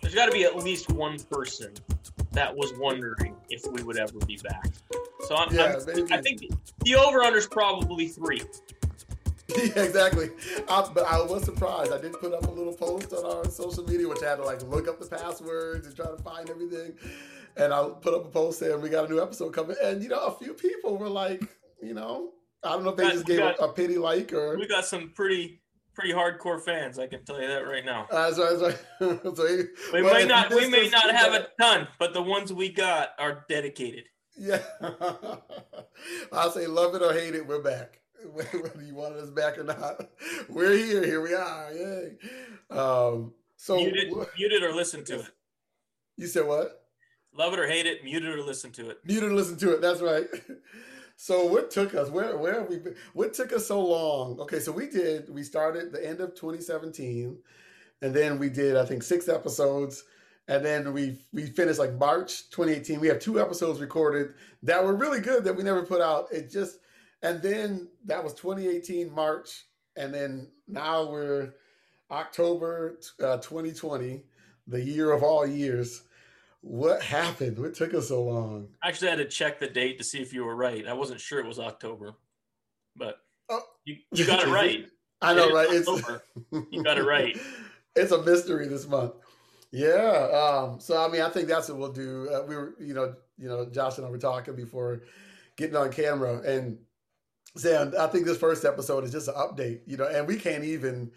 There's got to be at least one person that was wondering if we would ever be back. So I'm, Yeah, I'm- I think the, over under is probably three. yeah, exactly. I, but I was surprised. I did put up a little post on our social media, which I had to like look up the passwords and try to find everything. And I put up a post saying we got a new episode coming. And you know, a few people were like, you know, I don't know if they Got- just gave got- a, a pity like or. We got some pretty pretty hardcore fans. I can tell you that right now. Uh, so, so, so, We well, may not we may not have a ton, but the ones we got are dedicated. Yeah. I'll say love it or hate it, we're back. Whether you wanted us back or not, we're here. Here we are. Yay. Um, so Mute it, mute or listen to it. you said what? Love it or hate it, muted or listen to it. Muted or listen to it. That's right. So what took us? Where where have we been? What took us so long? Okay, so we did. We started the end of 2017, and then we did I think six episodes, and then we we finished like March 2018. We have two episodes recorded that were really good that we never put out. It just and then that was 2018 March, and then now we're October uh, 2020, the year of all years. What happened? What took us so long? I actually had to check the date to see if you were right. I wasn't sure it was October, but Oh. you, you got it right. I know, It right? It's. You got it right. it's a mystery this month. Yeah. Um, so I mean, I think that's what we'll do. Uh, we were, you know, you know, Josh and I were talking before getting on camera, and saying I think this first episode is just an update. You know, and we can't even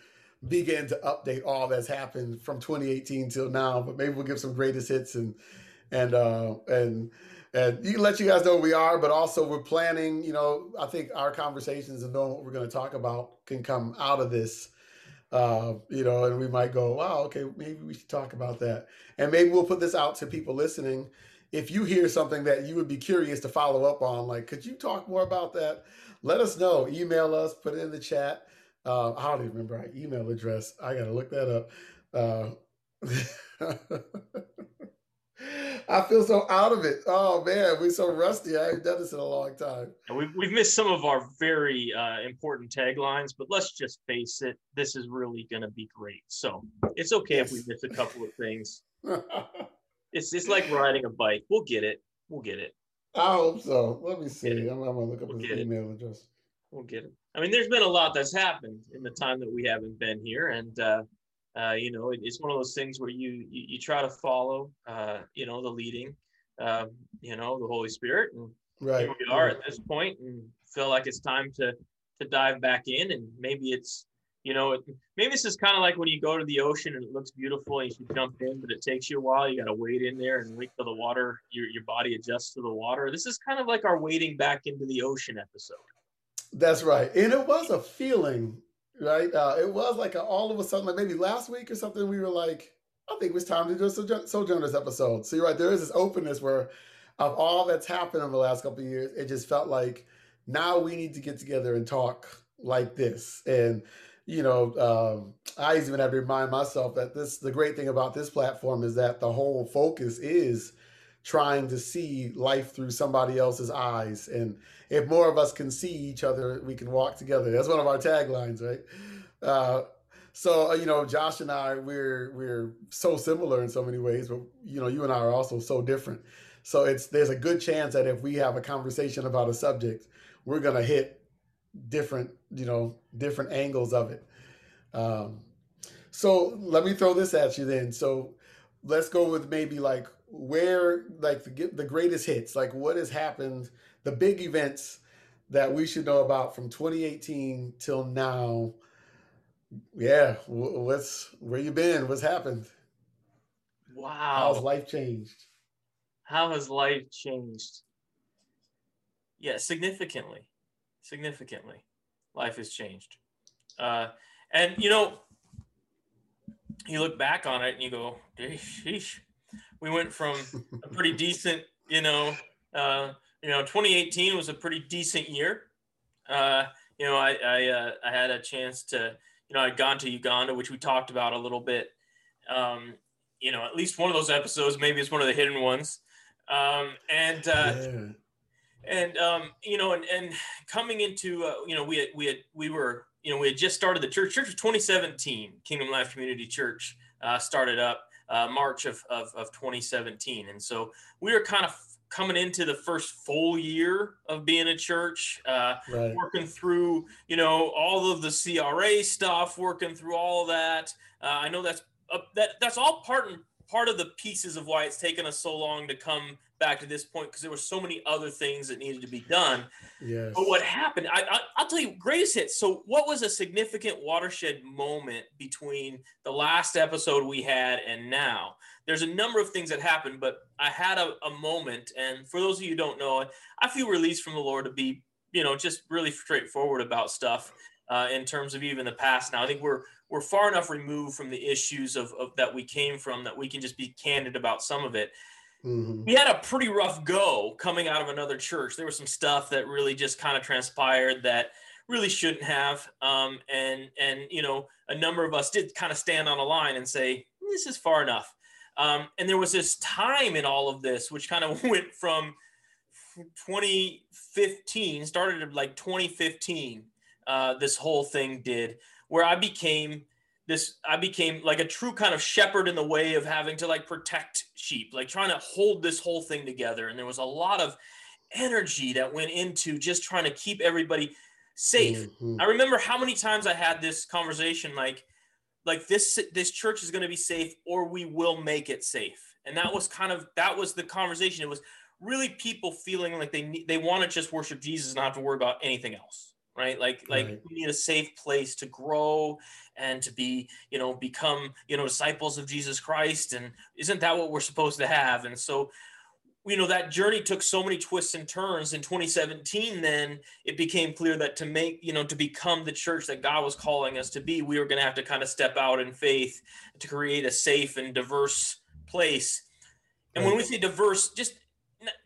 begin to update all that's happened from 2018 till now. But maybe we'll give some greatest hits and and uh, and and you can let you guys know we are. But also, we're planning. You know, I think our conversations and knowing what we're going to talk about can come out of this. Uh, you know, and we might go, wow, okay, maybe we should talk about that. And maybe we'll put this out to people listening. If you hear something that you would be curious to follow up on, like, could you talk more about that? Let us know. Email us, put it in the chat. Uh, I don't even remember our email address. I got to look that up. Uh, I feel so out of it. Oh man, we're so rusty. I haven't done this in a long time. We've, we've missed some of our very uh, important taglines, but let's just face it, this is really going to be great. So it's okay if we miss a couple of things. It's it's like riding a bike. We'll get it. We'll get it. I hope so. Let me see. I'm, I'm gonna look up We'll his get it. email address. We'll get it. I mean, there's been a lot that's happened in the time that we haven't been here, and uh, uh, you know, it, it's one of those things where you you, you try to follow, uh, you know, the leading, um, you know, the Holy Spirit, and Right. here we are at this point, and feel like it's time to to dive back in, and maybe it's you know, it, maybe this is kind of like when you go to the ocean and it looks beautiful and you jump in, but it takes you a while. You got to wade in there and wait till the water, your your body adjusts to the water. This is kind of like our wading back into the ocean episode. That's right. And it was a feeling, right? Uh, it was like a, all of a sudden, like maybe last week or something, we were like, I think it was time to do a Sojourn- Sojourners episode. So you're right. There is this openness where, of all that's happened over the last couple of years, it just felt like now we need to get together and talk like this. And, you know, um, I even have to remind myself that this, the great thing about this platform is that the whole focus is trying to see life through somebody else's eyes. And if more of us can see each other, we can walk together. That's one of our taglines, right? Uh, so uh, you know, Josh and I, we're we're so similar in so many ways, but you know, you and I are also so different. So it's there's a good chance that if we have a conversation about a subject, we're gonna hit different, you know, different angles of it. Um, so let me throw this at you then. So let's go with maybe like where like the, the greatest hits, like what has happened, the big events that we should know about from 2018 till now. Yeah, what's where you been? What's happened? Wow. How's life changed? How has life changed? Yeah, significantly. Significantly. Life has changed. Uh, and, you know, you look back on it and you go, sheesh. We went from a pretty decent, you know, uh, you know, 2018 was a pretty decent year. Uh, you know, I I, uh, I had a chance to, you know, I'd gone to Uganda, which we talked about a little bit. Um, you know, at least one of those episodes, maybe it's one of the hidden ones. Um, and uh, yeah. and um, you know, and, and coming into uh, you know, we had we had we were you know, we had just started the church. Church of 2017, Kingdom Life Community Church uh, started up uh, March of, of, of 2017. And so we are kind of coming into the first full year of being a church, uh, right. working through, you know, all of the CRA stuff, working through all that. Uh, I know that's that that's all part and part of the pieces of why it's taken us so long to come back to this point because there were so many other things that needed to be done. Yes. But what happened, I, I, will tell you, greatest hits. So, what was a significant watershed moment between the last episode we had and now? There's a number of things that happened, but I had a, a moment, and for those of you who don't know, I feel released from the Lord to be, you know, just really straightforward about stuff uh, in terms of even the past. Now, I think we're we're far enough removed from the issues of, of that we came from that we can just be candid about some of it. Mm-hmm. We had a pretty rough go coming out of another church. There was some stuff that really just kind of transpired that really shouldn't have. Um, and and you know, a number of us did kind of stand on a line and say this is far enough. Um, and there was this time in all of this, which kind of went from 2015, started like 2015. Uh, this whole thing did, where I became this i became like a true kind of shepherd in the way of having to like protect sheep like trying to hold this whole thing together. And there was a lot of energy that went into just trying to keep everybody safe. Mm-hmm. i remember how many times i had this conversation like like this this church is going to be safe or we will make it safe. And that was kind of that was the conversation. It was really people feeling like they they want to just worship jesus and not have to worry about anything else right? Like like right. we need a safe place to grow and to be you know become you know disciples of jesus christ and isn't that what we're supposed to have? And so you know that journey took so many twists and turns. In 2017 then it became clear that to make you know to become the church that god was calling us to be we were going to have to kind of step out in faith to create a safe and diverse place. And when we say diverse just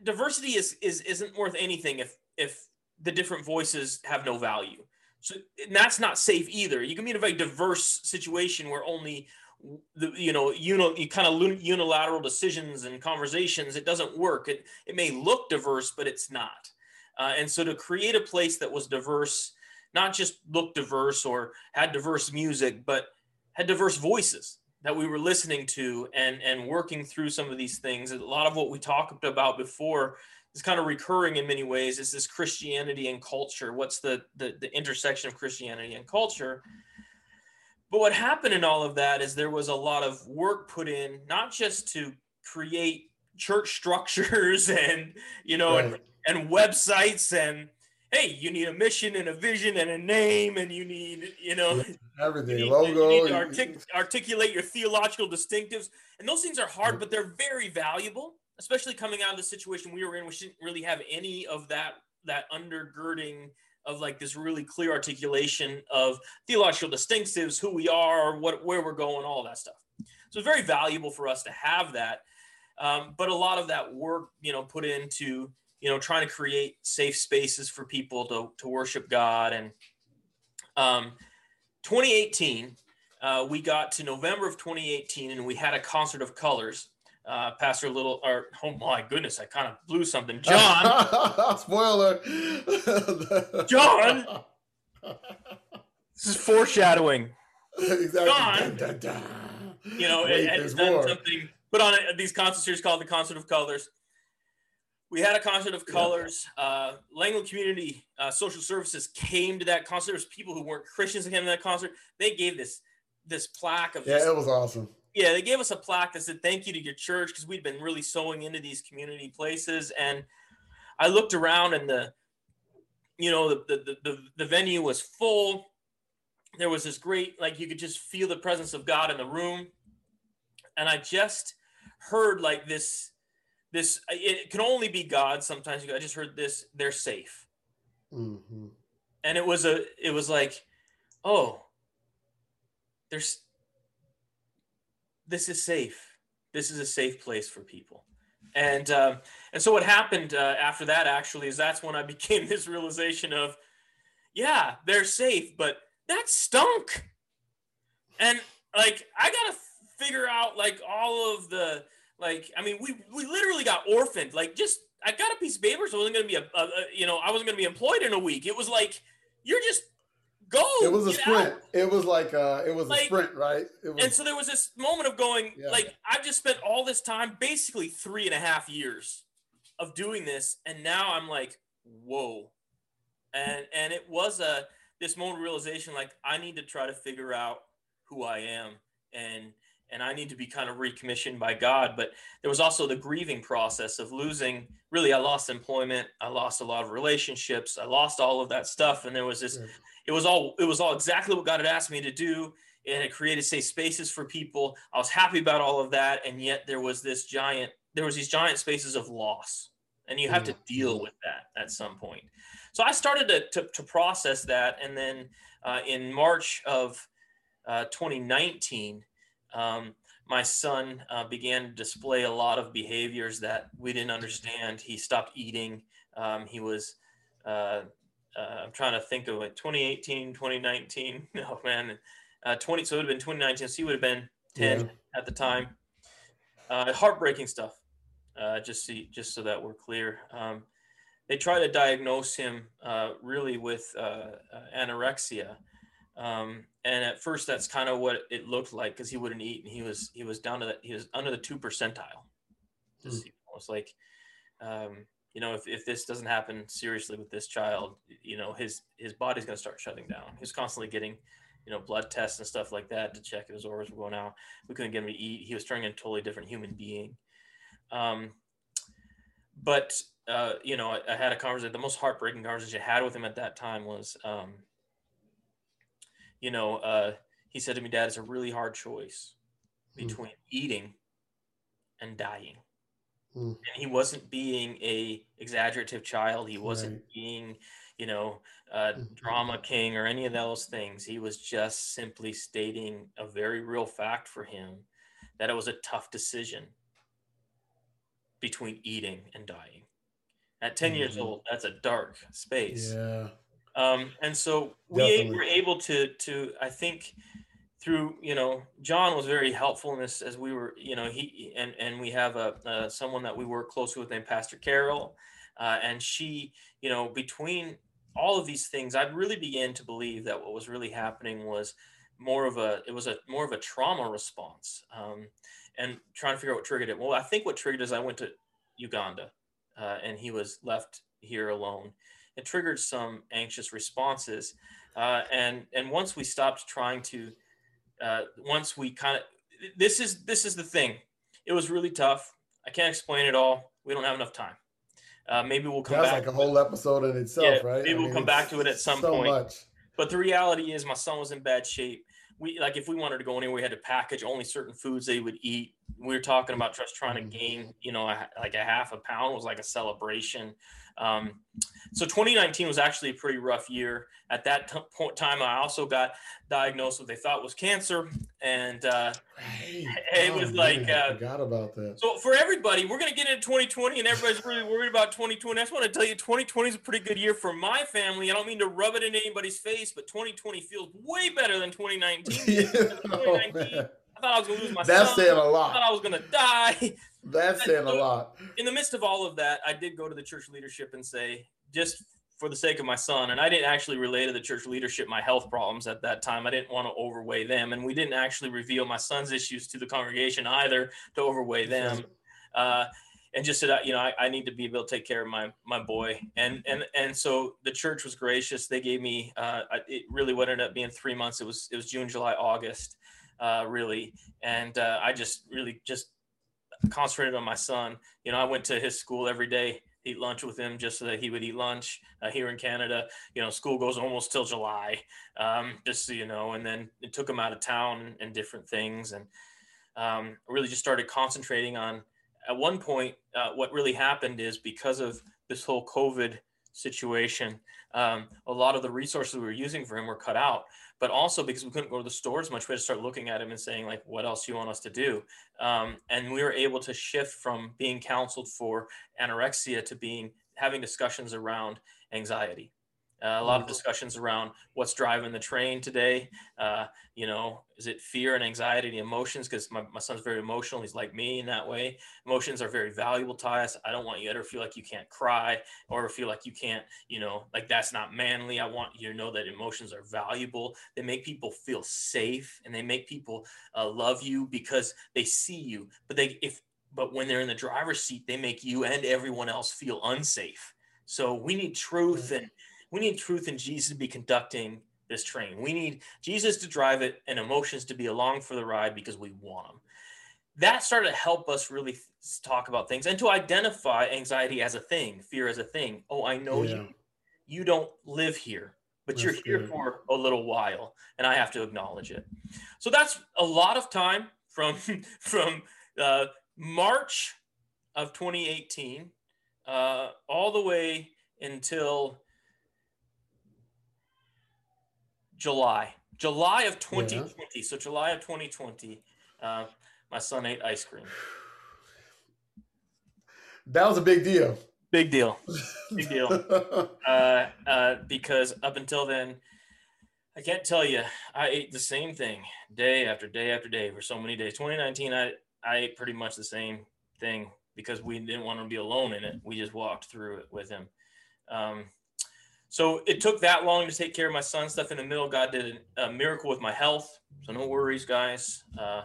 diversity is is isn't worth anything if if the different voices have no value. So that's not safe either. You can be in a very diverse situation where only the you know you know you kind of unilateral decisions and conversations it doesn't work. It it may look diverse, but it's not. Uh, and so to create a place that was diverse, not just looked diverse or had diverse music, but had diverse voices that we were listening to and and working through some of these things. A lot of what we talked about before is kind of recurring in many ways is this Christianity and culture. What's the, the, the intersection of Christianity and culture? But what happened in all of that is there was a lot of work put in, not just to create church structures and you know right. and, and websites and hey, you need a mission and a vision and a name, and you need, you know, everything you need, logo. You need to artic- articulate your theological distinctives, and those things are hard, but they're very valuable especially coming out of the situation we were in, we didn't really have any of that that undergirding of like this really clear articulation of theological distinctives, who we are, what where we're going, all that stuff. So it's very valuable for us to have that. Um, but a lot of that work, you know, put into you know trying to create safe spaces for people to to worship God. And um, 2018, uh, we got to November of 2018, and we had a concert of colors uh, Pastor Little, or oh my goodness, I kind of blew something. John, spoiler. John, this is foreshadowing. Exactly. John, dun, dun, dun. you know, Wait, done more. something. Put on a, these concert series called the Concert of Colors. We had a concert of colors. Yeah. Uh, Langland Community uh, Social Services came to that concert. There was people who weren't Christians that came to that concert. They gave this this plaque of yeah, this, it was awesome yeah, they gave us a plaque that said thank you to your church because we'd been really sowing into these community places. And I looked around and the, you know, the the the, the venue was full. There was this great, like you could just feel the presence of God in the room. And I just heard like this, this it can only be God. Sometimes I just heard this, they're safe. Mm-hmm. And it was a, it was like, oh, there's this is safe. This is a safe place for people. And um, and so what happened uh, after that actually is that's when I became this realization of, yeah, they're safe, but that stunk. And like I gotta figure out like all of the like I mean we we literally got orphaned. Like just I got a piece of paper, so I wasn't gonna be a, a, a you know I wasn't gonna be employed in a week. It was like you're just go. It was a sprint. out." It was like uh it was Like- a sprint, right? It was And so there was this moment of going, Yeah. like, I've just spent all this time, basically three and a half years of doing this, and now I'm like, whoa. And and it was a this moment of realization, like, I need to try to figure out who I am and and I need to be kind of recommissioned by God. But there was also the grieving process of losing. Really, I lost employment. I lost a lot of relationships. I lost all of that stuff. And there was this. Yeah. It was all. It was all exactly what God had asked me to do. And it created safe spaces for people. I was happy about all of that, and yet there was this giant. There was these giant spaces of loss, and you have to deal with that at some point. So I started to to, to process that, and then uh, in March of uh, 2019 um, my son uh, began to display a lot of behaviors that we didn't understand. He stopped eating. Um, he was, uh, uh, I'm trying to think of it, 2018, 2019. No, man. Uh, 20, so it would have been 2019. So he would have been 10 Yeah. at the time. Uh, heartbreaking stuff. Uh, just see, just so that we're clear. Um, they try to diagnose him uh, really with uh, anorexia. Um, and at first, that's kind of what it looked like because he wouldn't eat, and he was he was down to that he was under the two percentile. Just you know, it's like, um, you know, if, if this doesn't happen seriously with this child, you know, his his body's going to start shutting down. He's constantly getting, you know, blood tests and stuff like that to check if his organs were going out. We couldn't get him to eat. He was turning into a totally different human being. Um, but uh, you know, I, I had a conversation. The most heartbreaking conversation I had with him at that time was. Um, you know, uh, he said to me, Dad, it's a really hard choice Hmm. between eating and dying. Hmm. And he wasn't being a exaggerative child. He wasn't Right. being, you know, uh, Mhm. drama king or any of those things. He was just simply stating a very real fact for him that it was a tough decision between eating and dying. At 10 years Mhm. old, that's a dark space Yeah. um, and so we Definitely. were able to to i think through you know john was very helpful in this as we were you know he and and we have a someone that we work closely with named pastor carol uh, and she you know between all of these things i really began to believe that what was really happening was more of a it was a more of a trauma response um, and trying to figure out what triggered it well i think what triggered is i went to uganda uh, and he was left here alone it triggered some anxious responses. Uh, and and once we stopped trying to, uh, once we kind of, this is this is the thing. It was really tough. I can't explain it all. We don't have enough time. Uh, maybe we'll come That's back. like a whole episode in itself, Yeah, right? maybe we'll come back to it at some so point. Much. But the reality is, my son was in bad shape. We like if we wanted to go anywhere, we had to package only certain foods they would eat. We were talking about just trying to Mhm. gain, you know, a, like a half a pound was like a celebration. Um, so 2019 was actually a pretty rough year. At that t- point time, I also got diagnosed with what they thought was cancer, and uh, Right. It was like, I uh, forgot about that. so for everybody, we're gonna get into 2020, and everybody's really worried about 2020. I just want to tell you, 2020 is a pretty good year for my family. I don't mean to rub it in anybody's face, but 2020 feels way better than 2019. Yeah, oh, 2019, man. I thought I was gonna lose my That's son. saying a lot. I thought I was gonna die. That's saying a lot. In the midst of all of that, I did go to the church leadership and say, just for the sake of my son, and I didn't actually relay to the church leadership my health problems at that time. I didn't want to overweigh them, and we didn't actually reveal my son's issues to the congregation either to overweigh them. uh, and just said, you know, I, I need to be able to take care of my my boy, and and and so the church was gracious. They gave me uh, it really what ended up being three months. It was it was June, July, August, uh, really, and uh, I just really just concentrated on my son. You know, I went to his school every day, eat lunch with him just so that he would eat lunch uh, here in Canada. You know, school goes almost till July, um, just so you know, and then it took him out of town and different things, and um, really just started concentrating on at one point, uh, what really happened is because of this whole COVID situation, um, a lot of the resources we were using for him were cut out. But also because we couldn't go to the stores much, we had to start looking at him and saying, like, what else do you want us to do? Um, and we were able to shift from being counseled for anorexia to being having discussions around anxiety. Uh, a lot of discussions around what's driving the train today. Uh, you know, is it fear and anxiety, the emotions? Because my, my son's very emotional. He's like me in that way. Emotions are very valuable to us. I don't want you to ever feel like you can't cry or feel like you can't, you know, like that's not manly. I want you to know that emotions are valuable. They make people feel safe and they make people uh, love you because they see you. But they, if, but when they're in the driver's seat, they make you and everyone else feel unsafe. So we need truth and we need truth and Jesus to be conducting this train. We need Jesus to drive it and emotions to be along for the ride because we want them. That started to help us really talk about things and to identify anxiety as a thing, fear as a thing. Oh, I know yeah. you you don't live here, but that's you're here good. for a little while and I have to acknowledge it. So that's a lot of time from from uh, March of 2018 uh, all the way until July, July of 2020. Yeah. So July of 2020, uh, my son ate ice cream. That was a big deal. Big deal. Big deal. uh, uh, because up until then, I can't tell you, I ate the same thing day after day after day for so many days. 2019, I, I ate pretty much the same thing because we didn't want to be alone in it. We just walked through it with him. Um, so it took that long to take care of my son stuff in the middle. God did a, miracle with my health. So no worries, guys. Uh,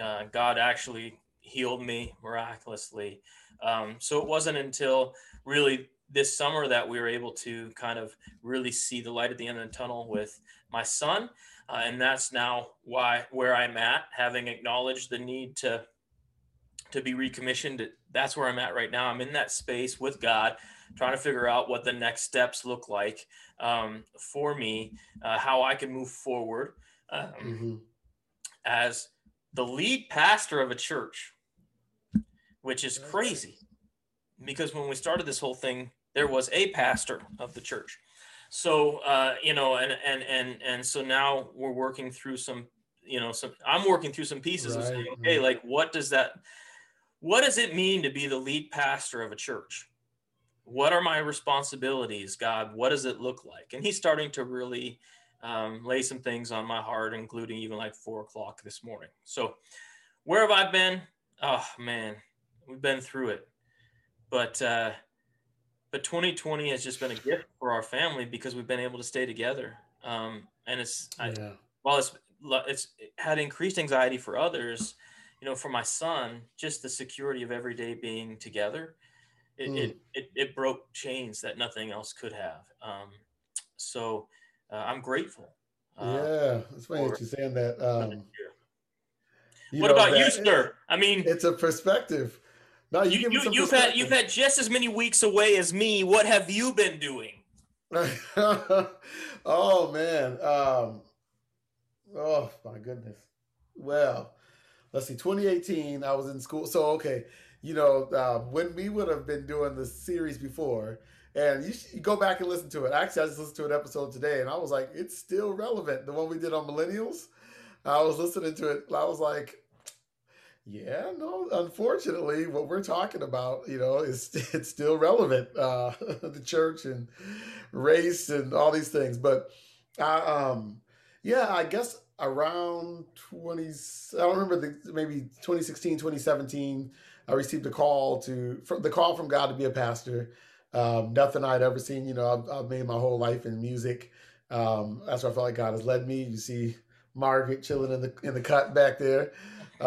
uh, God actually healed me miraculously. Um, so it wasn't until really this summer that we were able to kind of really see the light at the end of the tunnel with my son. Uh, and that's now why where I'm at, having acknowledged the need to to be recommissioned. That's where I'm at right now. I'm in that space with God, trying to figure out what the next steps look like um, for me, uh, how I can move forward um, mm-hmm. as the lead pastor of a church, which is crazy because when we started this whole thing, there was a pastor of the church. So uh, you know, and and and and so now we're working through some, you know, some. I'm working through some pieces right. of saying, okay, like what does that, what does it mean to be the lead pastor of a church? What are my responsibilities god? What does it look like? And he's starting to really um, lay some things on my heart including even like four o'clock this morning. So where have i been? Oh man we've been through it. But uh but 2020 has just been a gift for our family because we've been able to stay together. Um and it's yeah. I, while it's it's it had increased anxiety for others you know for my son just the security of every day being together it, mm. it, it, it, broke chains that nothing else could have. Um, so uh, I'm grateful. Uh, yeah, it's funny that you're saying that. Um, what know, about that, you, sir? I mean, it's a perspective. No, you, you, you have had you've had just as many weeks away as me. What have you been doing? oh man. Um, oh my goodness. Well, let's see. 2018, I was in school. So okay, you know, uh, when we would have been doing the series before, and you, you, go back and listen to it. Actually, I just listened to an episode today, and I was like, it's still relevant. The one we did on millennials, I was listening to it. I was like, yeah, no. Unfortunately, what we're talking about, you know, is it's still relevant. Uh, the church and race and all these things, but I, um, yeah, I guess around 20 i don't remember the maybe 2016 2017 I received a call to from the call from God to be a pastor. Um, nothing I'd ever seen. You know, I've, I've made my whole life in music. Um, that's where I felt like God has led me. You see Margaret chilling in the in the cut back there.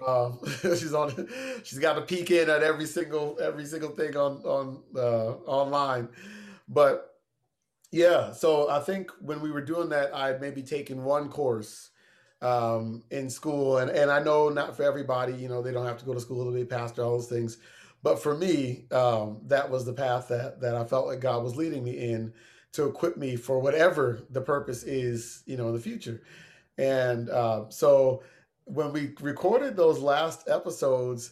Um, she's on. She's got to peek in at every single every single thing on on uh, online. But yeah, so I think when we were doing that, I maybe taken one course um, in school. And, and I know not for everybody, you know, they don't have to go to school to be pastor, all those things. But for me, um, that was the path that, that I felt like God was leading me in to equip me for whatever the purpose is, you know, in the future. And uh, so when we recorded those last episodes,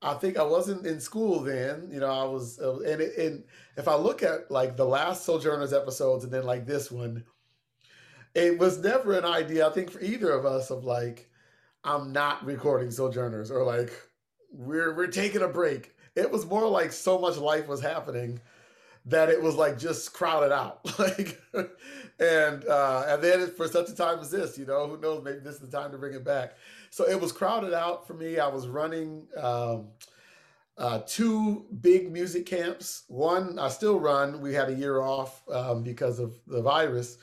I think I wasn't in school then. You know, I was, uh, and, and if I look at like the last Sojourners episodes and then like this one, it was never an idea, I think, for either of us of like, I'm not recording Sojourners or like we're we're taking a break. It was more like so much life was happening that it was like just crowded out. like, and uh, and then for such a time as this, you know, who knows? Maybe this is the time to bring it back. So it was crowded out for me. I was running. Um, uh, two big music camps. One I still run. We had a year off um, because of the virus,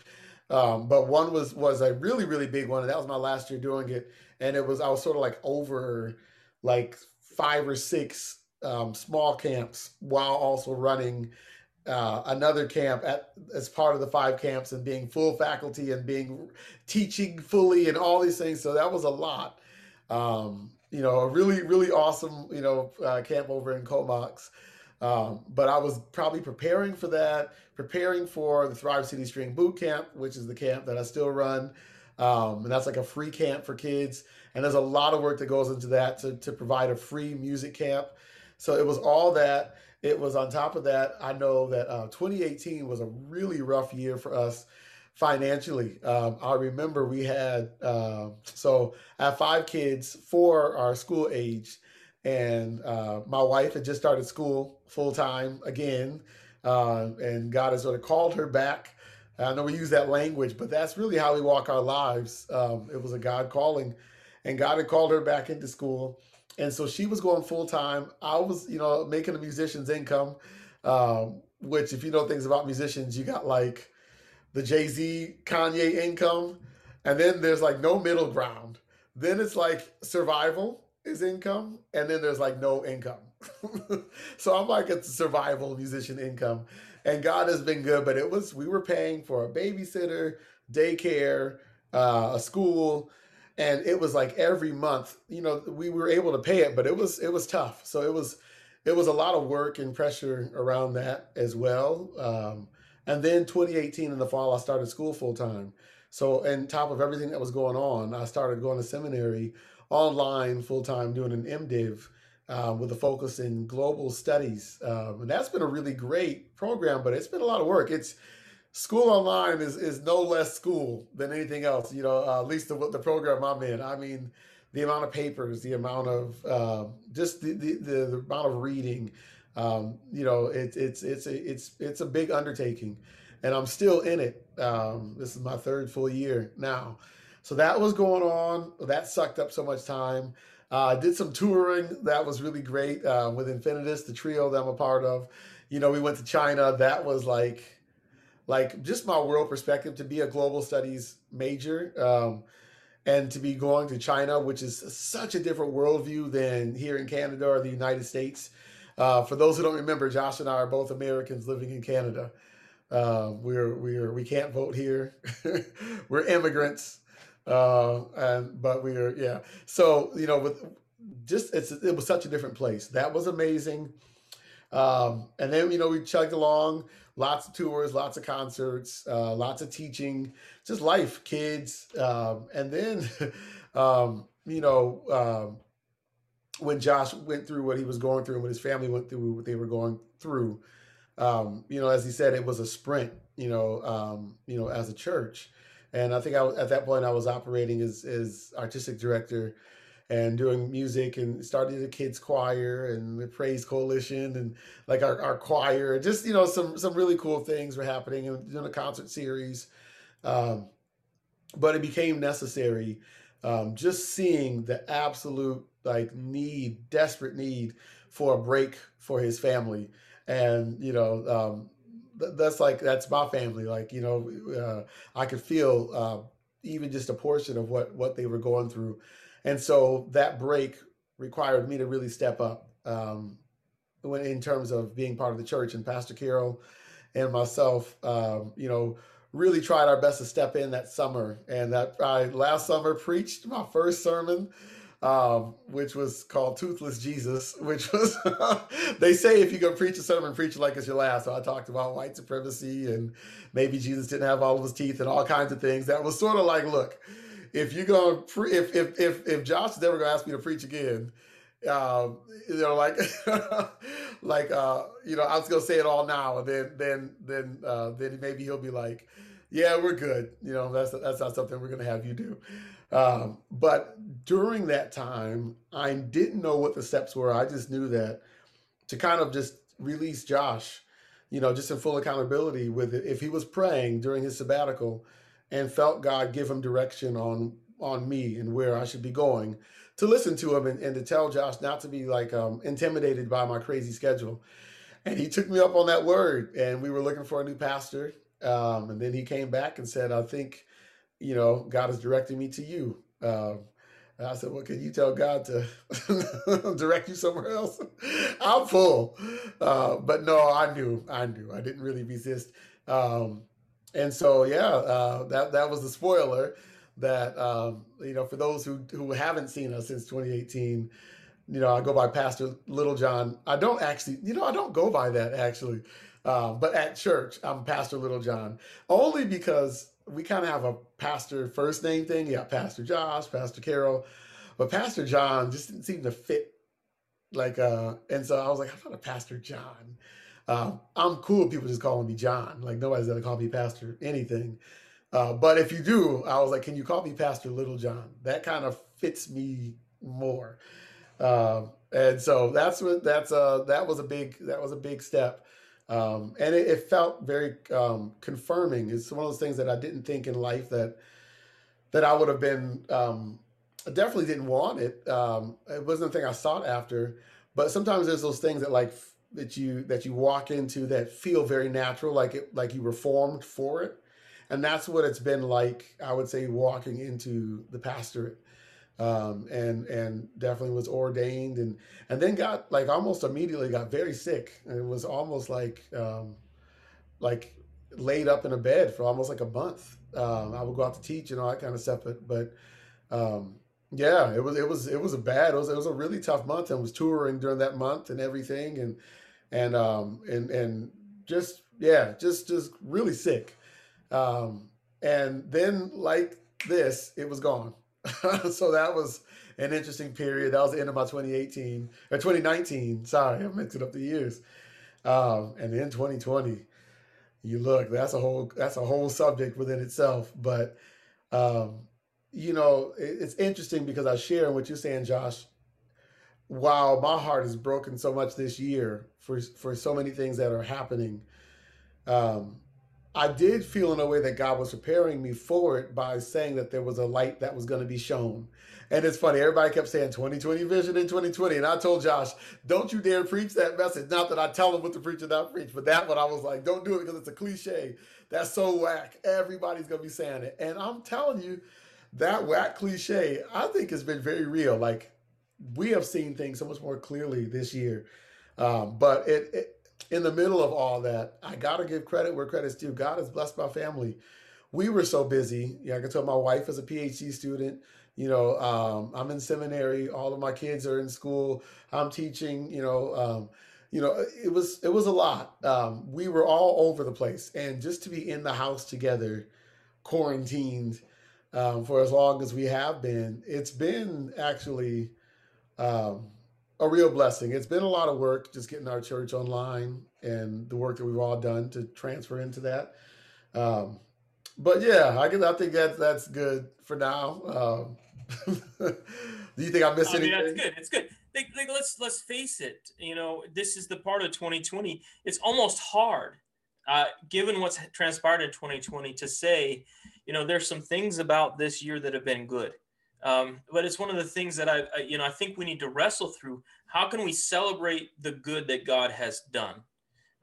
um, but one was was a really really big one, and that was my last year doing it. And it was I was sort of like over like five or six um, small camps while also running uh, another camp at, as part of the five camps and being full faculty and being teaching fully and all these things. So that was a lot. Um, you know, a really, really awesome, you know, uh, camp over in Comox. Um, but I was probably preparing for that, preparing for the Thrive City String Boot Camp, which is the camp that I still run. Um, and that's like a free camp for kids. And there's a lot of work that goes into that to, to provide a free music camp. So it was all that. It was on top of that. I know that uh, 2018 was a really rough year for us financially. Um, I remember we had, uh, so I have five kids, four are school age, and uh, my wife had just started school full time again. Uh, and God has sort of called her back. I know we use that language, but that's really how we walk our lives. Um, it was a God calling, and God had called her back into school. And so she was going full time. I was, you know, making a musician's income, um, which, if you know things about musicians, you got like the Jay Z, Kanye income, and then there's like no middle ground. Then it's like survival is income, and then there's like no income. so I'm like a survival musician income, and God has been good. But it was we were paying for a babysitter, daycare, uh, a school, and it was like every month. You know, we were able to pay it, but it was it was tough. So it was it was a lot of work and pressure around that as well. Um, and then 2018 in the fall, I started school full time. So, on top of everything that was going on, I started going to seminary online full time, doing an MDiv uh, with a focus in global studies. Um, and that's been a really great program, but it's been a lot of work. It's school online is, is no less school than anything else, you know, uh, at least the, the program I'm in. I mean, the amount of papers, the amount of uh, just the, the, the, the amount of reading, um, you know, it, it's it's a, it's it's a big undertaking, and I'm still in it. Um, this is my third full year now, so that was going on. That sucked up so much time. Uh, I did some touring. That was really great uh, with Infinitus, the trio that I'm a part of. You know, we went to China. That was like, like just my world perspective to be a global studies major. Um, and to be going to China, which is such a different worldview than here in Canada or the United States. Uh, for those who don't remember, Josh and I are both Americans living in Canada. Uh, we're we're we can't vote here. we're immigrants, uh, and but we are yeah. So you know, with just it's it was such a different place. That was amazing. Um, and then you know we chugged along, lots of tours, lots of concerts, uh, lots of teaching, just life, kids, um, and then um, you know um, when Josh went through what he was going through and when his family went through what they were going through, um, you know, as he said, it was a sprint, you know, um, you know, as a church. And I think I, at that point I was operating as, as artistic director and doing music and started the kids choir and the praise coalition and like our, our choir, just, you know, some, some really cool things were happening and doing a concert series. Um, but it became necessary um, just seeing the absolute like need, desperate need for a break for his family, and you know, um, that's like that's my family. Like you know, uh, I could feel uh, even just a portion of what what they were going through, and so that break required me to really step up um, when in terms of being part of the church and Pastor Carol and myself. Um, you know really tried our best to step in that summer. And that I last summer preached my first sermon, um, which was called Toothless Jesus, which was, they say if you go preach a sermon, preach like it's your last. So I talked about white supremacy and maybe Jesus didn't have all of his teeth and all kinds of things. That was sort of like, look, if you're going to, pre- if, if, if, if Josh is ever going to ask me to preach again, um, you know, like, like, uh, you know, I was gonna say it all now, and then, then, then, uh, then maybe he'll be like, "Yeah, we're good." You know, that's that's not something we're gonna have you do. Um, but during that time, I didn't know what the steps were. I just knew that to kind of just release Josh, you know, just in full accountability with it. If he was praying during his sabbatical and felt God give him direction on on me and where I should be going, to listen to him and, and to tell Josh not to be like um, intimidated by my crazy schedule. And he took me up on that word, and we were looking for a new pastor. Um, and then he came back and said, "I think, you know, God is directing me to you." Um, and I said, Well, can you tell God to direct you somewhere else? I'm full. Uh, but no, I knew, I knew. I didn't really resist. Um, and so, yeah, uh, that, that was the spoiler that, um, you know, for those who, who haven't seen us since 2018, you know, I go by Pastor Littlejohn. I don't actually, you know, I don't go by that actually. Uh, but at church, I'm Pastor Littlejohn only because we kind of have a pastor first name thing. Yeah, Pastor Josh, Pastor Carol, but Pastor John just didn't seem to fit. Like, uh, and so I was like, I'm not a Pastor John. Um, I'm cool. People just calling me John. Like nobody's gonna call me Pastor anything. Uh, but if you do, I was like, can you call me Pastor Littlejohn? That kind of fits me more. Uh, and so that's what that's uh that was a big that was a big step. Um, and it, it, felt very um, confirming. It's one of those things that I didn't think in life that that I would have been. Um, I definitely didn't want it. Um, it wasn't the thing I sought after. But sometimes there's those things that like that you that you walk into that feel very natural, like it like you were formed for it. And that's what it's been like. I would say walking into the pastorate um, and and definitely was ordained and and then got like almost immediately got very sick. And it was almost like um, like laid up in a bed for almost like a month. Um, I would go out to teach and all that kind of stuff, but but um, yeah, it was it was it was a bad it was it was a really tough month. And was touring during that month and everything and and um and and just yeah just just really sick. Um and then like this it was gone so that was an interesting period. That was the end of my 2018 or 2019. Sorry, I'm mixing up the years. Um, and then 2020, you look, that's a whole that's a whole subject within itself. But um, you know, it, it's interesting because I share what you're saying, Josh. Wow, my heart is broken so much this year for for so many things that are happening. Um, I did feel in a way that God was preparing me for it by saying that there was a light that was going to be shown. And it's funny, everybody kept saying 2020 vision in 2020. And I told Josh, don't you dare preach that message. Not that I tell him what to preach or not preach, but that one I was like, don't do it because it's a cliche. That's so whack. Everybody's going to be saying it. And I'm telling you, that whack cliche, I think has been very real. Like we have seen things so much more clearly this year. Um, but it, it in the middle of all that, I got to give credit where credit's due. God has blessed my family. We were so busy. Yeah, I can tell my wife is a PhD student. You know, um, I'm in seminary. All of my kids are in school. I'm teaching. You know, um, you know, it was it was a lot. Um, we were all over the place, and just to be in the house together, quarantined um, for as long as we have been, it's been actually um, a real blessing. It's been a lot of work just getting our church online and the work that we've all done to transfer into that. Um, but yeah, I guess I think that's that's good for now. Um, do you think I missed I mean, anything? That's good. It's good. Like, like, let's let's face it. You know, this is the part of 2020. It's almost hard, uh, given what's transpired in 2020, to say, you know, there's some things about this year that have been good. Um, but it's one of the things that I, I, you know, I think we need to wrestle through. How can we celebrate the good that God has done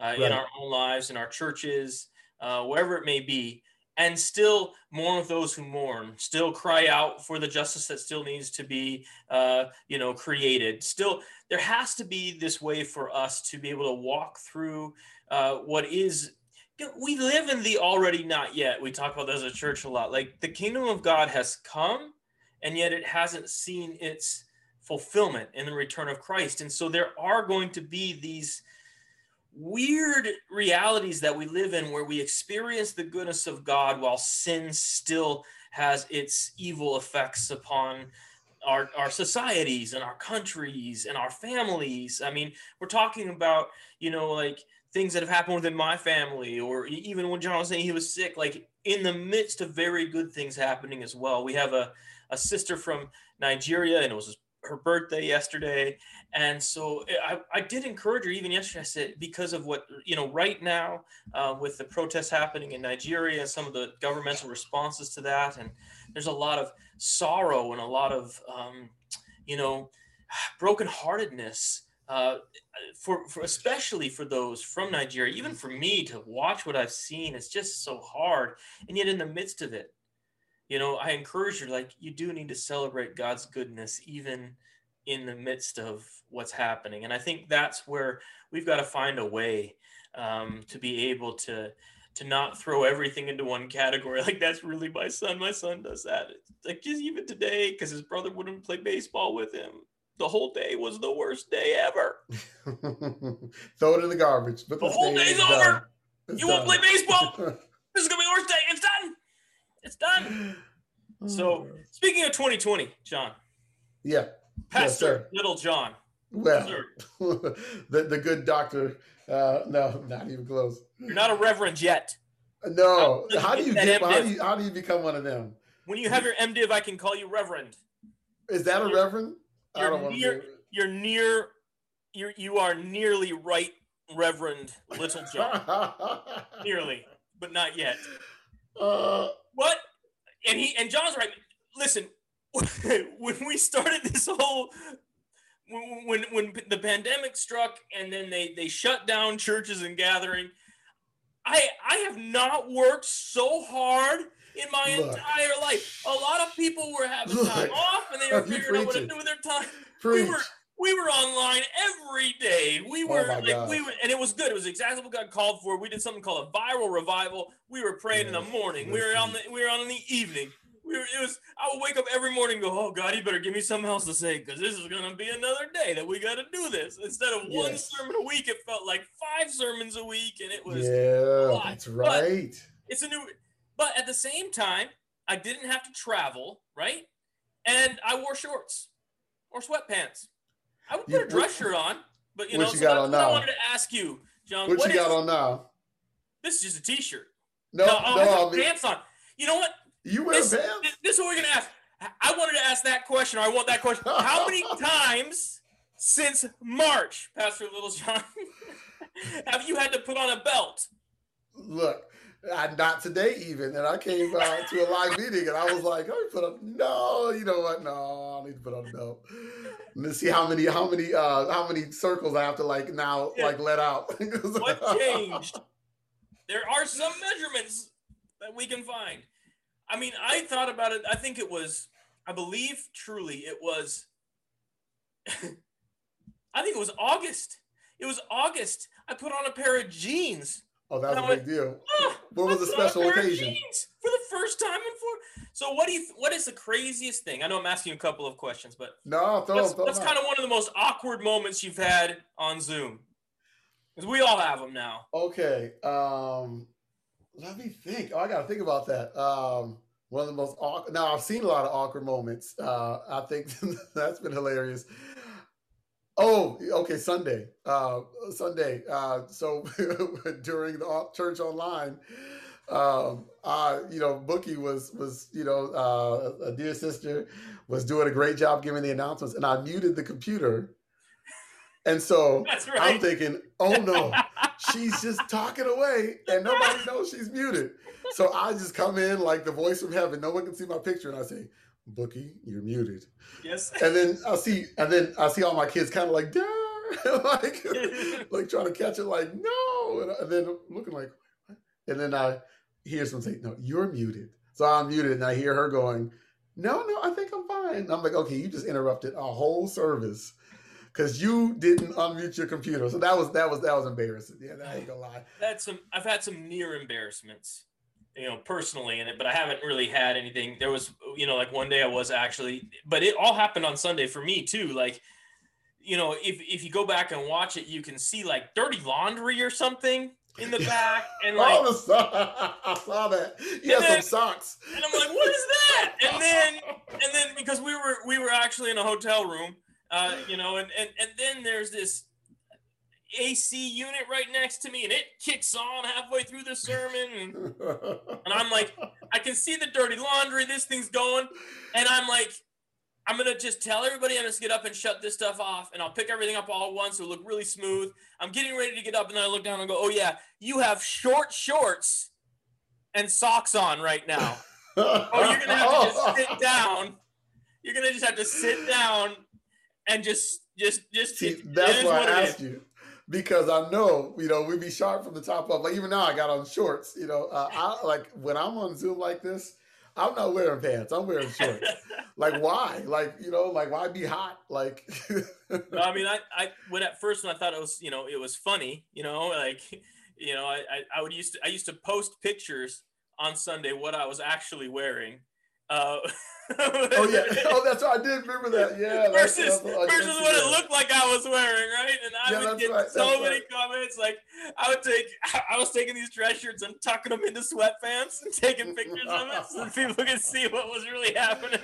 uh, right. in our own lives, in our churches, uh, wherever it may be, and still mourn with those who mourn, still cry out for the justice that still needs to be, uh, you know, created. Still, there has to be this way for us to be able to walk through uh, what is we live in the already not yet. We talk about that as a church a lot. Like the kingdom of God has come, and yet it hasn't seen its fulfillment in the return of Christ. And so there are going to be these weird realities that we live in where we experience the goodness of God while sin still has its evil effects upon our, our societies and our countries and our families. I mean, we're talking about, you know, like things that have happened within my family, or even when John was saying he was sick, like in the midst of very good things happening as well. We have a, a sister from Nigeria, and it was her birthday yesterday, and so I, I did encourage her even yesterday. I said because of what you know right now uh, with the protests happening in Nigeria, and some of the governmental responses to that, and there's a lot of sorrow and a lot of um, you know brokenheartedness uh, for, for especially for those from Nigeria, even for me to watch what I've seen, it's just so hard. And yet, in the midst of it, you know, I encourage you, like, you do need to celebrate God's goodness, even in the midst of what's happening. And I think that's where we've got to find a way um, to be able to to not throw everything into one category. Like that's really my son. My son does that. It's like just even today, because his brother wouldn't play baseball with him the whole day was the worst day ever. Throw it in the garbage. But the whole day day's over. You done. won't play baseball. this is gonna be the worst day. It's done. So speaking of 2020, John. Yeah. Pastor yes, Littlejohn. Well, the, the good doctor. Uh, no, not even close. You're not a reverend yet. No. How do you get? How do you, how do you become one of them? When you have your MDiv, I can call you reverend. Is that a reverend? You're near. You're near. You're you are nearly right, Reverend Little John. nearly, but not yet. Uh, what? And he and John's right. Listen, when we started this whole when, when when the pandemic struck and then they they shut down churches and gathering i i have not worked so hard in my Look. entire life. A lot of people were having Look. time off and they were figuring out what to do with their time. Preach. We were we were online every day. We oh were oh like gosh. we were, and it was good. It was exactly what God called for. We did something called a viral revival. We were praying yeah. in the morning. We were on the we were on in the evening. We were, it was I would wake up every morning and go, Oh God, you better give me something else to say because this is gonna be another day that we gotta do this. Instead of yes. one sermon a week, it felt like five sermons a week, and it was Yeah, that's right. But it's a new but at the same time, I didn't have to travel, right? And I wore shorts or sweatpants. I would put you, a dress shirt on, but you know, you so got on now? I wanted to ask you, John. What, what you got on now? This is just a t-shirt. No, no, no I have pants on. You know what? You wear this, pants. This, is what we're gonna ask. I wanted to ask that question, or I want that question. How many times since March, Pastor Littlejohn, have you had to put on a belt? Look, I, not today even. And I came uh, to a live meeting and I was like, "Oh, put on no, you know what? No, I need to put on a belt. Let's see how many how many uh how many circles I have to like now yeah. like let out. what changed? There are some measurements that we can find. I mean, I thought about it. I think it was, I believe truly it was I think it was August. It was August. I put on a pair of jeans Oh, that was a big deal. Oh, what was the special occasion? For the first time in four. So, what do you? What is the craziest thing? I know I'm asking you a couple of questions, but no, throw, what's, throw what's kind of one of the most awkward moments you've had on Zoom? Because we all have them now. Okay. Um, let me think. Oh, I got to think about that. Um, one of the most awkward. Now I've seen a lot of awkward moments. Uh, I think that's been hilarious. Oh, okay, Sunday. Uh, Sunday. Uh, so during the church online, um, I, you know, Bookie was was you know uh, a dear sister was doing a great job giving the announcements, and I muted the computer. And so right. I'm thinking, oh no, she's just talking away, and nobody knows she's muted. So I just come in like the voice from heaven. No one can see my picture, and I say, Bookie, you're muted. Yes. And then I see, and then I see all my kids kind of like, like, like trying to catch it, like, no. And, and then looking like, what? and then I hear someone say, no, you're muted. So I'm muted, and I hear her going, no, no, I think I'm fine. I'm like, okay, you just interrupted a whole service because you didn't unmute your computer. So that was that was that was embarrassing. Yeah, that ain't gonna lie. That's some. I've had some near embarrassments you know, personally in it, but I haven't really had anything. There was, you know, like one day I was actually, but it all happened on Sunday for me too. Like, you know, if if you go back and watch it, you can see like dirty laundry or something in the back, and like oh, the I saw that. Yeah, some socks. And I'm like, what is that? And then and then because we were we were actually in a hotel room, uh, you know, and and and then there's this AC unit right next to me and it kicks on halfway through the sermon. And, and I'm like, I can see the dirty laundry, this thing's going. And I'm like, I'm gonna just tell everybody I'm gonna get up and shut this stuff off, and I'll pick everything up all at once. It'll look really smooth. I'm getting ready to get up, and then I look down and go, "Oh yeah, you have short shorts and socks on right now. oh, you're gonna have to just sit down. You're gonna just have to sit down and just, just, just. See, that's why I asked you because I know, you know, we'd be sharp from the top up. Like even now, I got on shorts. You know, uh, I like when I'm on Zoom like this. I'm not wearing pants. I'm wearing shorts. like why? Like you know, like why be hot? Like. no, I mean, I, I when at first when I thought it was, you know, it was funny. You know, like, you know, I, I, I would used to I used to post pictures on Sunday what I was actually wearing. Uh, oh yeah, oh that's right. I did remember that. Yeah, versus that's, that's versus what it looked like I was wearing, right? And I yeah, would get right, so many right. comments. Like I would take, I was taking these dress shirts and tucking them into sweatpants and taking pictures of it so people could see what was really happening.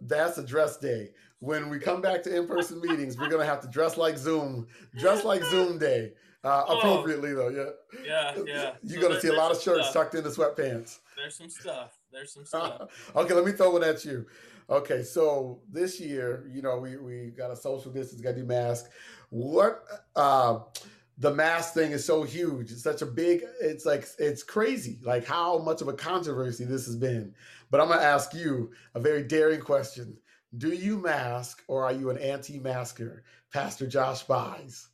That's a dress day. When we come back to in-person meetings, we're gonna have to dress like Zoom, dress like Zoom day. Uh, oh. appropriately though, yeah. Yeah, yeah. You're so gonna see a lot of shirts stuff. tucked into sweatpants. There's some stuff. There's some stuff. okay, let me throw one at you. Okay, so this year, you know, we we got a social distance, got to do mask. What uh the mask thing is so huge. It's such a big, it's like it's crazy, like how much of a controversy this has been. But I'm gonna ask you a very daring question. Do you mask or are you an anti-masker? Pastor Josh Buys.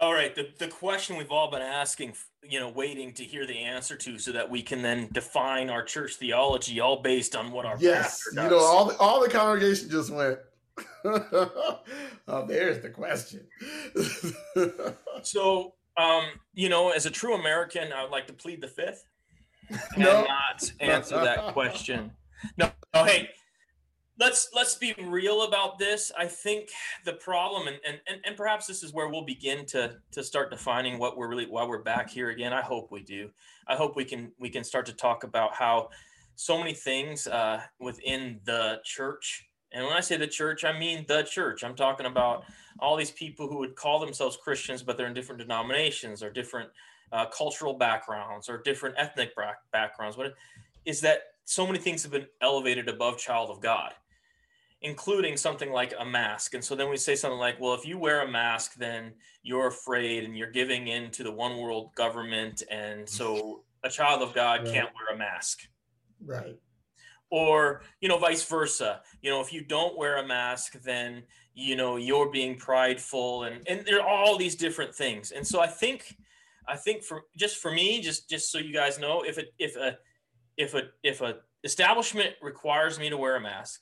All right, the, the question we've all been asking, you know, waiting to hear the answer to, so that we can then define our church theology, all based on what our yes, you know, all the, all the congregation just went. oh, there's the question. so, um, you know, as a true American, I would like to plead the fifth and no. not answer that question. No, no, hey, let's let's be real about this. I think the problem and, and and perhaps this is where we'll begin to to start defining what we're really why we're back here again. I hope we do. I hope we can we can start to talk about how so many things uh, within the church. And when i say the church i mean the church. I'm talking about all these people who would call themselves christians but they're in different denominations or different uh, cultural backgrounds or different ethnic backgrounds. What is that so many things have been elevated above child of god including something like a mask. And so then we say something like, well, if you wear a mask, then you're afraid and you're giving in to the one world government. And mm. so a child of God right. can't wear a mask. Right. Or, you know, vice versa. You know, if you don't wear a mask, then, you know, you're being prideful and, and there are all these different things. And so I think, I think for just for me, just, just so you guys know, if it, if a, if a, if a establishment requires me to wear a mask,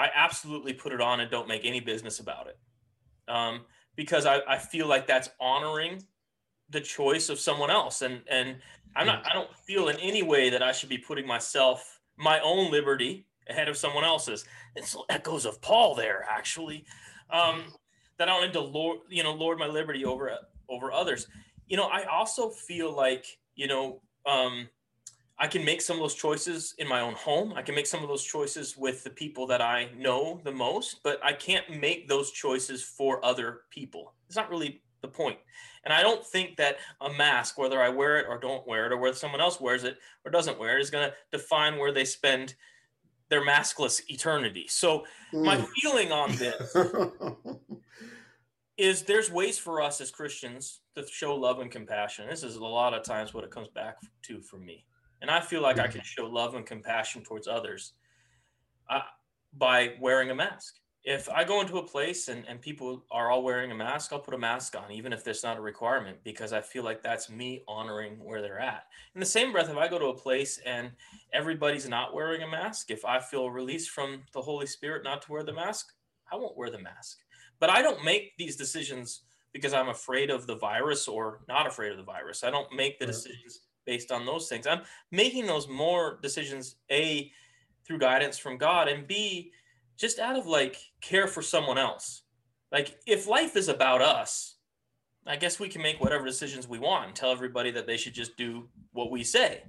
I absolutely put it on and don't make any business about it. Um, because I, I feel like that's honoring the choice of someone else. And, and I'm not, I don't feel in any way that I should be putting myself, my own liberty ahead of someone else's. It's echoes of Paul there, actually. Um, that I don't need to lord, you know, lord my liberty over, over others. You know, I also feel like, you know, um, I can make some of those choices in my own home. I can make some of those choices with the people that I know the most, but I can't make those choices for other people. It's not really the point. And I don't think that a mask, whether I wear it or don't wear it, or whether someone else wears it or doesn't wear it, is going to define where they spend their maskless eternity. So, mm. my feeling on this is there's ways for us as Christians to show love and compassion. This is a lot of times what it comes back to for me. And I feel like I can show love and compassion towards others uh, by wearing a mask. If I go into a place and, and people are all wearing a mask, I'll put a mask on, even if there's not a requirement, because I feel like that's me honoring where they're at. In the same breath, if I go to a place and everybody's not wearing a mask, if I feel released from the Holy Spirit not to wear the mask, I won't wear the mask. But I don't make these decisions because I'm afraid of the virus or not afraid of the virus. I don't make the decisions based on those things. I'm making those more decisions, A, through guidance from God, and B, just out of like care for someone else. Like, if life is about us, I guess we can make whatever decisions we want and tell everybody that they should just do what we say.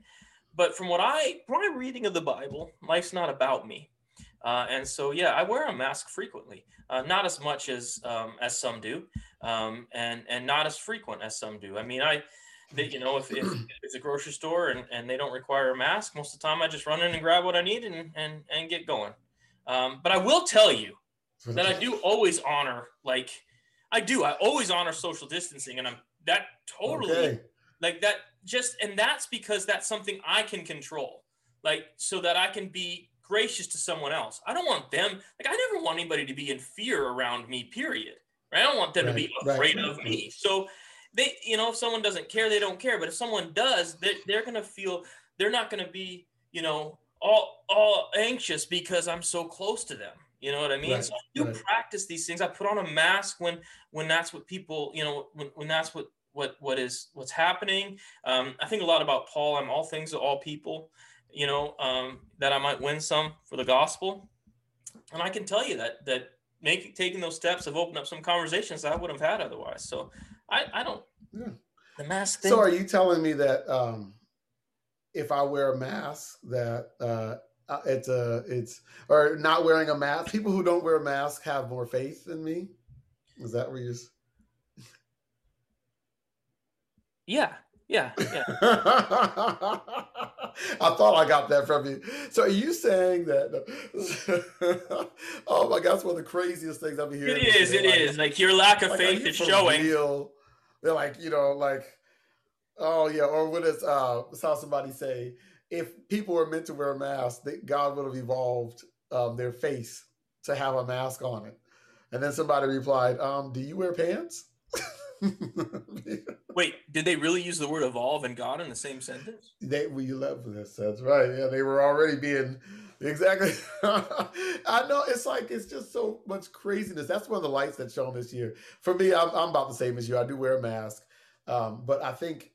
But from what I, from my reading of the Bible, life's not about me. Uh, and so, yeah, I wear a mask frequently, uh, not as much as um, as some do, um, and and not as frequent as some do. I mean, I they, you know, if, if it's a grocery store and, and they don't require a mask, most of the time I just run in and grab what I need and and, and get going. Um, but I will tell you that I do always honor, like I do, I always honor social distancing, and I'm that totally okay. like that. Just and that's because that's something I can control, like so that I can be gracious to someone else. I don't want them like I never want anybody to be in fear around me. Period. Right? I don't want them right, to be afraid right. of me. So they, you know, if someone doesn't care, they don't care. But if someone does, they, they're gonna feel they're not gonna be, you know, all all anxious because I'm so close to them. You know what I mean? Right, so I do right. practice these things. I put on a mask when when that's what people, you know, when, when that's what what what is what's happening. Um, I think a lot about Paul. I'm all things to all people. You know, um, that I might win some for the gospel. And I can tell you that that making taking those steps have opened up some conversations I wouldn't have had otherwise. So I I don't. Yeah. The mask. Thing, so are you telling me that um, if I wear a mask that uh, uh, it's a it's or not wearing a mask. People who don't wear a mask have more faith in me. Is that where you? Yeah, yeah, yeah. I thought I got that from you. So are you saying that? oh my God, it's one of the craziest things I've been hearing. It is. It like, is. Like your lack of like, faith is showing. Real? They're like, you know, like, oh yeah, or what is uh, saw somebody say if people were meant to wear a mask, that God would have evolved um, their face to have a mask on it. And then somebody replied, um, "Do you wear pants?" Wait, did they really use the word evolve and God in the same sentence? They we love this. That's right. Yeah, they were already being exactly. I know it's like it's just so much craziness. That's one of the lights that shone this year. For me, I'm, I'm about the same as you. I do wear a mask, um, but I think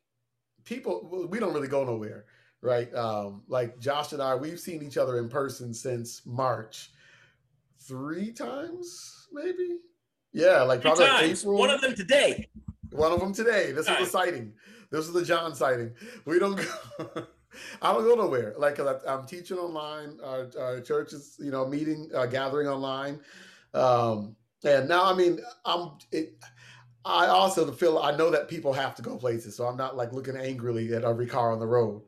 people we don't really go nowhere right? Um, like Josh and I, we've seen each other in person since March, three times, maybe. Yeah, like three probably. April. One of them today. One of them today. This is the sighting. This is the John sighting. We don't go. I don't go nowhere. Like i am teaching online. Our, our, church is, you know, meeting, uh, gathering online. Um, and now, I mean, I'm. It, I also feel I know that people have to go places, so I'm not like looking angrily at every car on the road.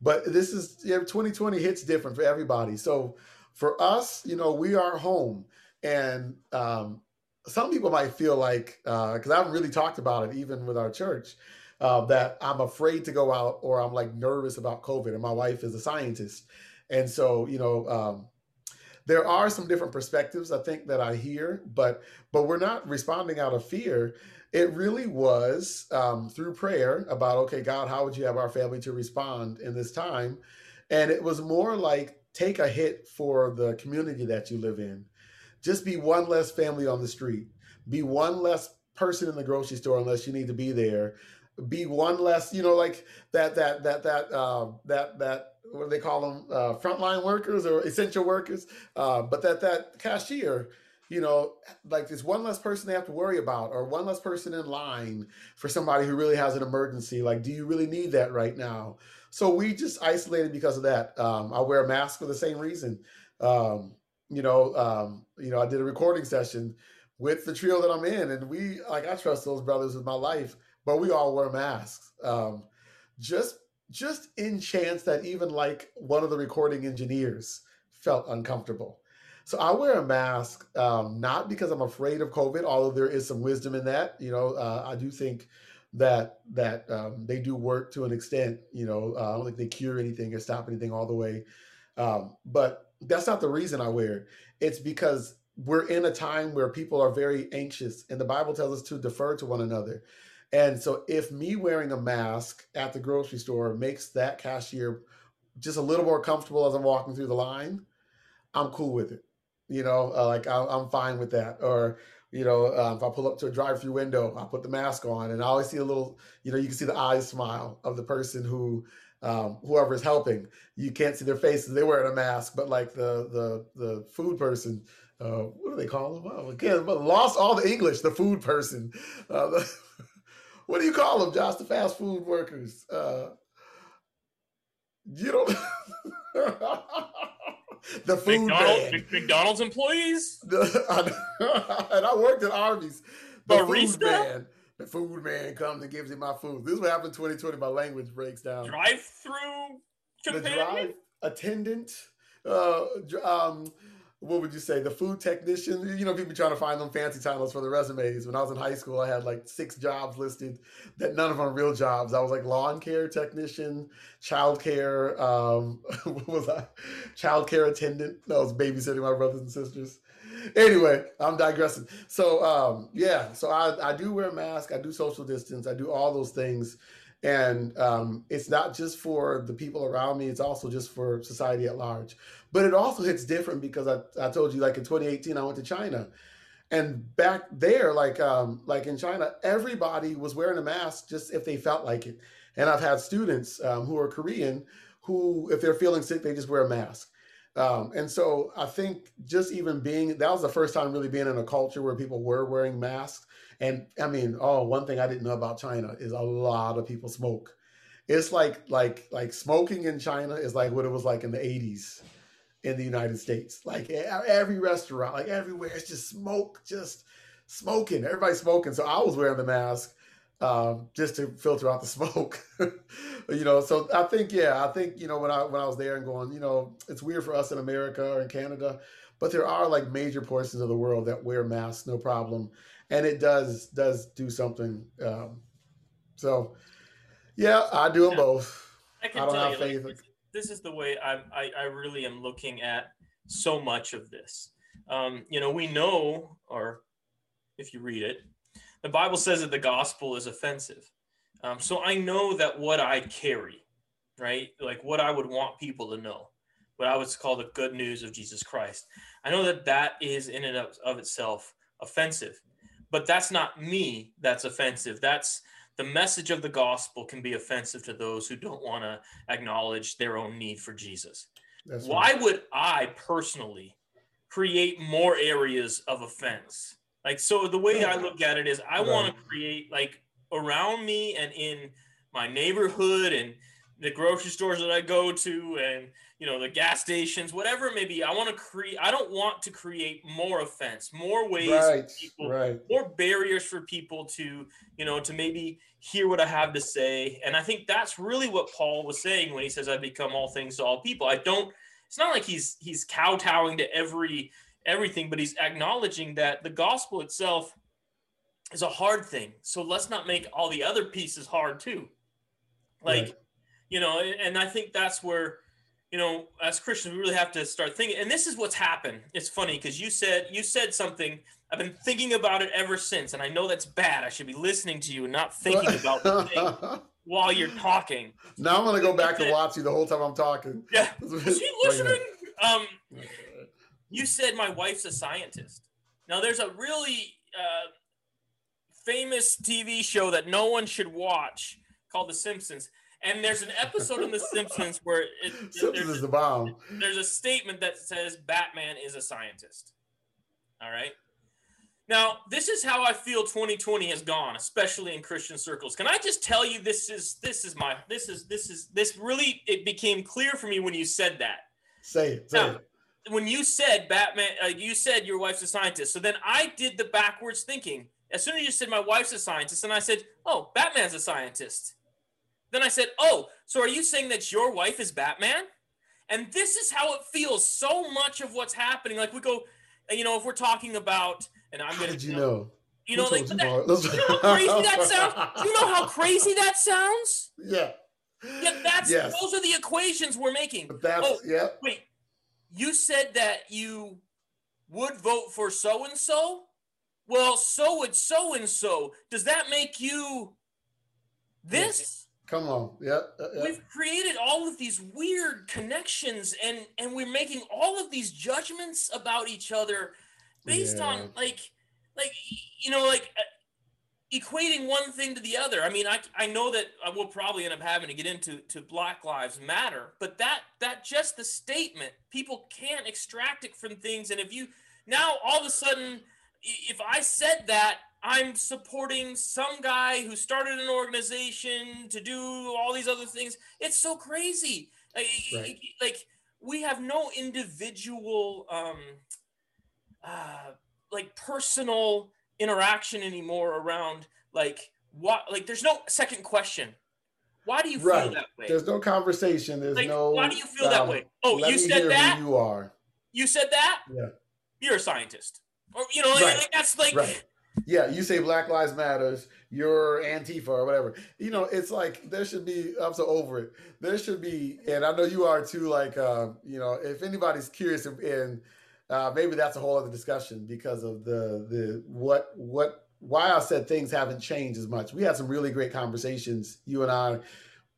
But this is you know, 2020 hits different for everybody. So for us, you know, we are home, and um, some people might feel like because uh, I haven't really talked about it even with our church. Uh, that I'm afraid to go out or I'm like nervous about COVID. And my wife is a scientist. And so, you know, um, there are some different perspectives I think that I hear, but but we're not responding out of fear. It really was um, through prayer about, okay, God, how would you have our family to respond in this time? And it was more like take a hit for the community that you live in. Just be one less family on the street. Be one less person in the grocery store unless you need to be there. Be one less, you know, like that, that, that, that, uh, that, that, what do they call them? Uh, frontline workers or essential workers. Uh, but that, that cashier, you know, like there's one less person they have to worry about, or one less person in line for somebody who really has an emergency. Like, do you really need that right now? So we just isolated because of that. Um, I wear a mask for the same reason. Um, you know, um, you know, I did a recording session with the trio that I'm in, and we like I trust those brothers with my life, but we all wear masks. Um, just just in chance that even like one of the recording engineers felt uncomfortable so I wear a mask, um, not because I'm afraid of COVID, although there is some wisdom in that. You know, uh, I do think that that um, they do work to an extent. You know, uh, I don't think they cure anything or stop anything all the way. Um, but that's not the reason I wear it. It's because we're in a time where people are very anxious, and the Bible tells us to defer to one another. And so, if me wearing a mask at the grocery store makes that cashier just a little more comfortable as I'm walking through the line, I'm cool with it. You know, uh, like I, am fine with that. Or you know, uh, if I pull up to a drive-through window, I put the mask on, and I always see a little. You know, you can see the eyes smile of the person who, um, whoever is helping. You can't see their faces; they're wearing a mask. But like the the the food person, uh, what do they call them? Oh, again, but lost all the English. The food person. Uh, the, what do you call them, Josh? The fast food workers. Uh, you don't. the food McDonald's, McDonald's employees. and I worked at Arby's. The Barista. Food man. The food man comes and gives me my food. This is what happened in 2020. My language breaks down. Drive through the drive attendant. Uh, um, what would you say? The food technician. You know, people trying to find them fancy titles for the resumes. When I was in high school, I had like six jobs listed that none of them real jobs. I was like lawn care technician, child care. Um, what was I? Child care attendant. I was babysitting my brothers and sisters. Anyway, I'm digressing. So um, yeah, so I, I do wear a mask. I do social distance. I do all those things. And um, it's not just for the people around me, it's also just for society at large. But it also hits different because I, I told you, like in 2018, I went to China. And back there, like um, like in China, everybody was wearing a mask just if they felt like it. And I've had students um, who are Korean who, if they're feeling sick, they just wear a mask. Um, and so I think just even being that was the first time really being in a culture where people were wearing masks. And I mean, oh, one thing I didn't know about China is a lot of people smoke. It's like like like smoking in China is like what it was like in the 80s in the United States. Like every restaurant, like everywhere, it's just smoke, just smoking. Everybody's smoking. So I was wearing the mask um, just to filter out the smoke. you know, so I think yeah, I think you know when I when I was there and going, you know, it's weird for us in America or in Canada, but there are like major portions of the world that wear masks no problem, and it does does do something. Um, so yeah, I do them yeah. both. I can I tell you, like, this, this, is the way I'm, I I really am looking at so much of this. Um, you know, we know, or if you read it, the Bible says that the gospel is offensive. Um, so I know that what I carry, right, like what I would want people to know, what I would call the good news of Jesus Christ, I know that that is in and of, of itself offensive. But that's not me that's offensive. That's the message of the gospel can be offensive to those who don't want to acknowledge their own need for Jesus. That's Why right. would I personally create more areas of offense? Like, so the way I look at it is I right. want to create like around me and in my neighborhood and the grocery stores that I go to and you know the gas stations whatever it may be I want to create I don't want to create more offense more ways right, people right. more barriers for people to you know to maybe hear what I have to say and I think that's really what Paul was saying when he says I become all things to all people I don't it's not like he's he's kowtowing to every everything, but he's acknowledging that the gospel itself is a hard thing. So let's not make all the other pieces hard too. Like, right. You know, and I think that's where, you know, as Christians, we really have to start thinking. And this is what's happened. It's funny because you said you said something. I've been thinking about it ever since, and I know that's bad. I should be listening to you and not thinking about the thing while you're talking. Now I'm gonna go back and watch you the whole time I'm talking. Yeah, is he listening? Um, you said my wife's a scientist. Now, there's a really uh, famous TV show that no one should watch called The Simpsons. And there's an episode in The Simpsons where it, Simpsons is the bomb. There's a statement that says Batman is a scientist. All right. Now, this is how I feel 2020 has gone, especially in Christian circles. Can I just tell you this is this is my this is this is this really it became clear for me when you said that. Say it. Say now, it when you said Batman, uh, you said your wife's a scientist. So then I did the backwards thinking. As soon as you said my wife's a scientist, and I said, oh, Batman's a scientist. Then I said, oh, so are you saying that your wife is Batman? And this is how it feels. So much of what's happening, like we go, you know, if we're talking about, and I'm going to. Did you know? You know, like you, that, you know how crazy that sounds. You know how crazy that sounds. Yeah. Yeah, that's yes. those are the equations we're making. But that's oh, yeah. Wait, you said that you would vote for so and so. Well, so would so and so. Does that make you this? Come on, yeah, uh, yeah. We've created all of these weird connections, and and we're making all of these judgments about each other based yeah. on like, like you know, like uh, equating one thing to the other. I mean, I, I know that uh, I will probably end up having to get into to Black Lives Matter, but that that just the statement, people can't extract it from things. And if you now all of a sudden, if I said that, I'm supporting some guy who started an organization to do all these other things. It's so crazy. Right. Like we have no individual, um, uh, like personal interaction anymore around like what like there's no second question why do you Right. feel that way There's no conversation. There's like no. why do you feel that um, way oh you said that you are. you said that Yeah. you're a scientist or you know like, Right. like, that's like Right. Yeah, you say Black Lives Matters, you're Antifa or whatever. You know, it's like there should be. I'm so over it. There should be, and I know you are too. Like, uh, you know, if anybody's curious, and uh, maybe that's a whole other discussion because of the the what what why I said things haven't changed as much. We had some really great conversations, you and I,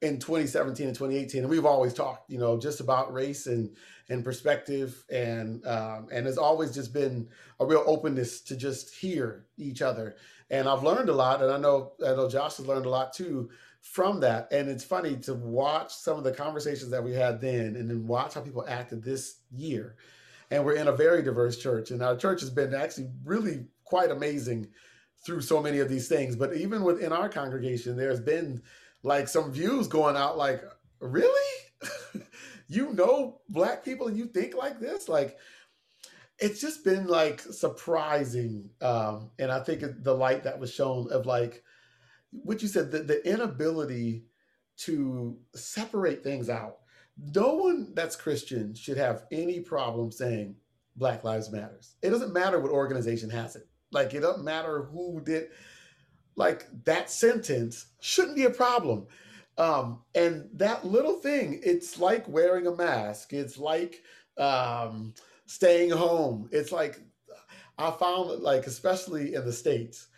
in 2017 and 2018, and we've always talked, you know, just about race and and perspective, and um, and it's always just been a real openness to just hear each other. And I've learned a lot, and I know I know Josh has learned a lot too from that. And it's funny to watch some of the conversations that we had then, and then watch how people acted this year. And we're in a very diverse church, and our church has been actually really quite amazing through so many of these things. But even within our congregation, there's been like some views going out, like, really? you know black people and you think like this? Like it's just been like surprising um and i think the light that was shown of like what you said the, the inability to separate things out no one that's christian should have any problem saying black lives matters it doesn't matter what organization has it like it doesn't matter who did like that sentence shouldn't be a problem um and that little thing it's like wearing a mask it's like um staying home. It's like I found like especially in the states,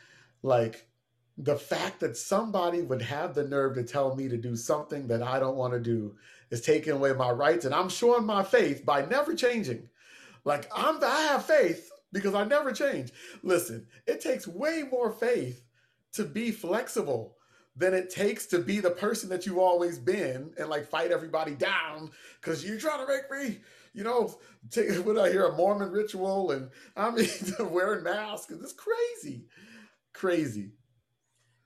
like the fact that somebody would have the nerve to tell me to do something that I don't want to do is taking away my rights, and I'm showing my faith by never changing. Like I'm, I have faith because I never change. Listen, it takes way more faith to be flexible than it takes to be the person that you've always been and like fight everybody down because you're trying to make me, you know, take what I hear a Mormon ritual and I mean wearing masks. It's crazy, crazy.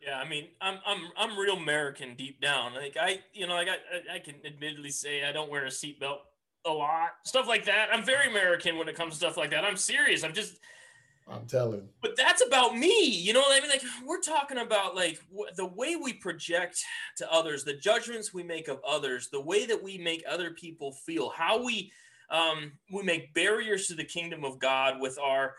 Yeah, I mean, I'm I'm I'm real American deep down. Like I, you know, like I I- I can admittedly say I don't wear a seatbelt a lot, stuff like that. I'm very American when it comes to stuff like that. I'm serious. I'm just, I'm telling. but that's about me. You know what I mean? Like we're talking about like wh- the way we project to others, the judgments we make of others, the way that we make other people feel, how we um, we make barriers to the kingdom of God with our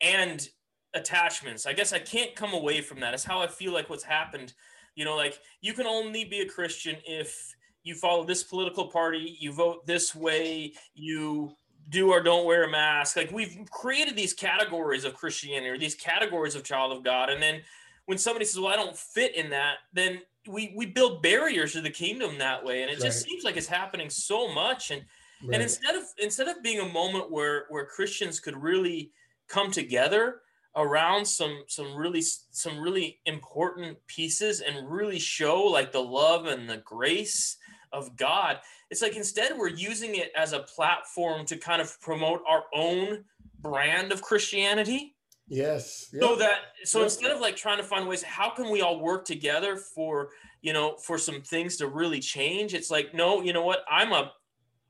and attachments. I guess I can't come away from that. It's how I feel like what's happened. You know, like you can only be a Christian if you follow this political party, you vote this way, you do or don't wear a mask. Like we've created these categories of Christianity or these categories of child of God. And then when somebody says, Well, I don't fit in that, then we we build barriers to the kingdom that way. And it just Right. seems like it's happening so much. And Right. and instead of instead of being a moment where where Christians could really come together around some some really some really important pieces and really show like the love and the grace of God, it's like instead we're using it as a platform to kind of promote our own brand of Christianity. Yes. so that so instead of like trying to find ways how can we all work together for you know for some things to really change? It's like no you know what? I'm a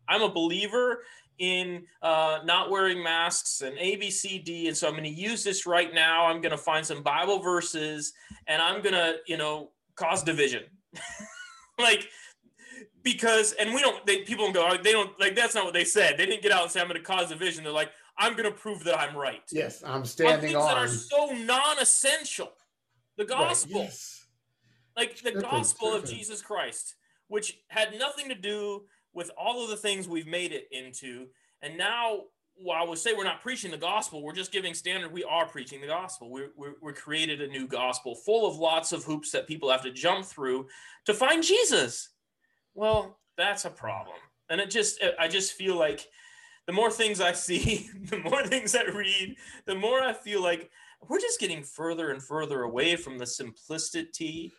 i'm a believer in uh, not wearing masks and a b c d and so i'm going to use this right now. I'm going to find some bible verses and i'm going to you know cause division. Like because and we don't they people don't go oh, they don't like that's not what they said they didn't get out and say i'm going to cause division they're like i'm going to prove that i'm right yes, I'm standing on things that on. are so non-essential. The Right, gospel, yes. like the Tripping, gospel of. Jesus Christ, which had nothing to do with all of the things we've made it into. And now, while we say we're not preaching the gospel, we're just giving standard. We are preaching the gospel. We're, we're, we're created a new gospel full of lots of hoops that people have to jump through to find Jesus. Well, that's a problem. And it just, I just feel like the more things I see, the more things I read, the more I feel like we're just getting further and further away from the simplicity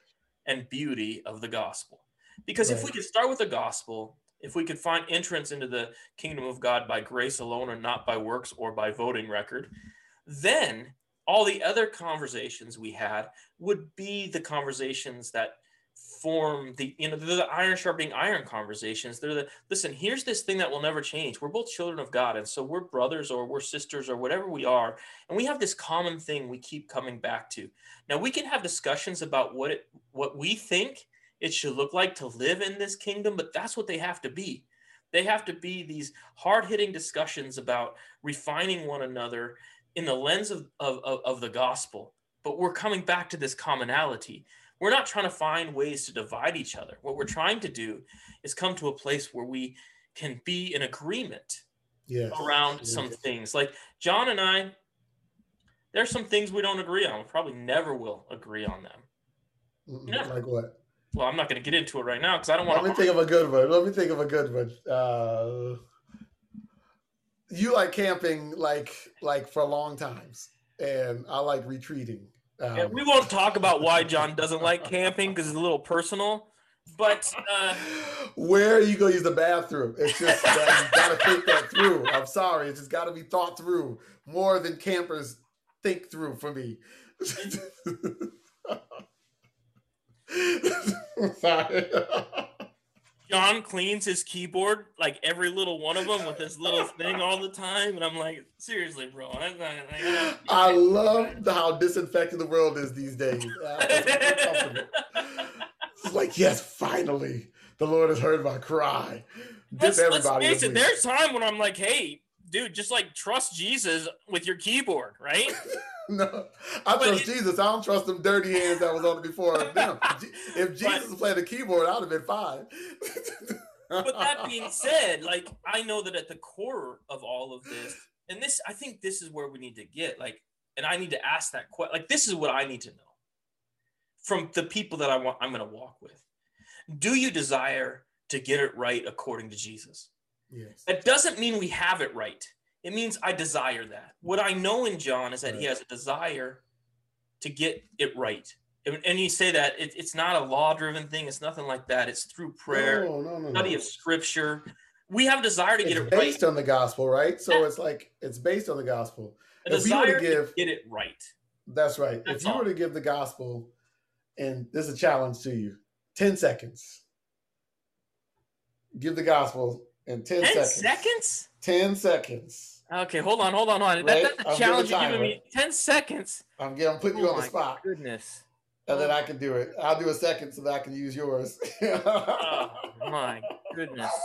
and beauty of the gospel. Because if we could start with the gospel, if we could find entrance into the kingdom of God by grace alone and not by works or by voting record, then all the other conversations we had would be the conversations that form the you know the iron sharpening iron conversations. They're the listen here's this thing that will never change. We're both children of god and so we're brothers or we're sisters or whatever we are and we have this common thing we keep coming back to. Now we can have discussions about what it what we think it should look like to live in this kingdom but that's what they have to be. They have to be these hard-hitting discussions about refining one another in the lens of, of, of the gospel. But we're coming back to this commonality we're not trying to find ways to divide each other. What we're trying to do is come to a place where we can be in agreement yes. around yes. some things. Like John and I, there's some things we don't agree on. We probably never will agree on them. Never. Like what? Well, I'm not going to get into it right now because I don't want to. Let me think of a good one. Let me think of a good one. Uh, you like camping like like for long times, and I like retreating. Um, yeah, we won't talk about why John doesn't like camping because it's a little personal. But uh, where are you gonna use the bathroom? It's just that you gotta think that through. I'm sorry, it's just gotta be thought through more than campers think through for me. sorry. John cleans his keyboard like every little one of them with this little thing all the time, and I'm like, seriously, bro. Not, like, I love how disinfected the world is these days. Uh, it's like, yes, finally, the Lord has heard my cry. Let's, let's face it. There's time when I'm like, hey, dude, just like trust Jesus with your keyboard, right? no, I but trust it, Jesus. I don't trust them dirty hands that was on it before. them. if Jesus but, played the keyboard, I'd have been fine. but that being said, like I know that at the core of all of this, and this, I think this is where we need to get like, and I need to ask that question. Like, this is what I need to know from the people that I want. I'm going to walk with. Do you desire to get it right according to Jesus? Yes. That doesn't mean we have it right. It means I desire that. What I know in John is that right. he has a desire to get it right. And, and you say that it, it's not a law driven thing, it's nothing like that. It's through prayer, no, no, no, study of scripture. We have a desire to it's get it based right. based on the gospel, right? So yeah. it's like it's based on the gospel. A if desire you were to, give, to get it right. That's right. That's if you all. were to give the gospel, and this is a challenge to you 10 seconds. Give the gospel in 10, 10 seconds. seconds? 10 seconds. Okay, hold on, hold on, hold on. Right? That, that's a challenge you're giving me. 10 seconds. I'm, getting, I'm putting oh you on the spot. Goodness. And then I can do it. I'll do a second so that I can use yours. oh, my goodness.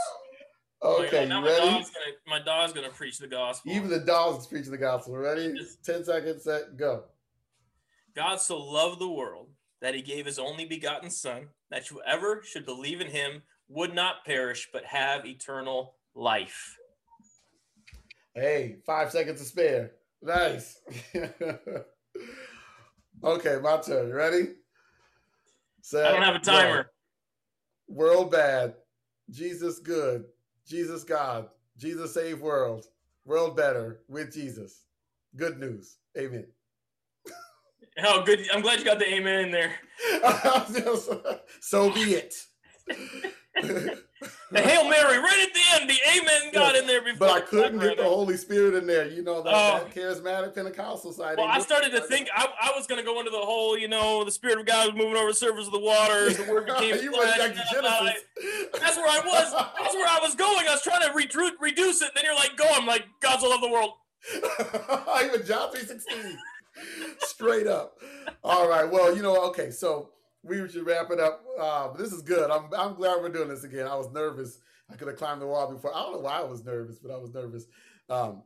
Okay, oh, you ready? My dog's, gonna, my dog's gonna preach the gospel. Even the dog's preaching the gospel. Ready? Ten seconds. Set. Go. God so loved the world that He gave His only begotten Son, that whoever should believe in Him would not perish but have eternal life. Hey, five seconds to spare. Nice. okay, my turn. You ready? Set, I don't have a timer. Go. World bad. Jesus good. Jesus God. Jesus save world. World better with Jesus. Good news. Amen. Oh, good. I'm glad you got the amen in there. so be it. The Hail Mary right at the end. The Amen got in there before. But I couldn't get the Holy Spirit in there. You know that, oh. that charismatic Pentecostal side. Well, I started to think I, I was going to go into the whole, you know, the Spirit of God was moving over the surface of the water, The Word became you flesh. Back to Genesis. that's where I was. That's where I was going. I was trying to re- reduce it. Then you're like, go. I'm like, God's will love the world. I even John 3.16. Straight up. All right. Well, you know, okay. So we should wrap it up. Uh, but this is good. I'm I'm glad we're doing this again. I was nervous. I could have climbed the wall before. I don't know why I was nervous, but I was nervous. Um,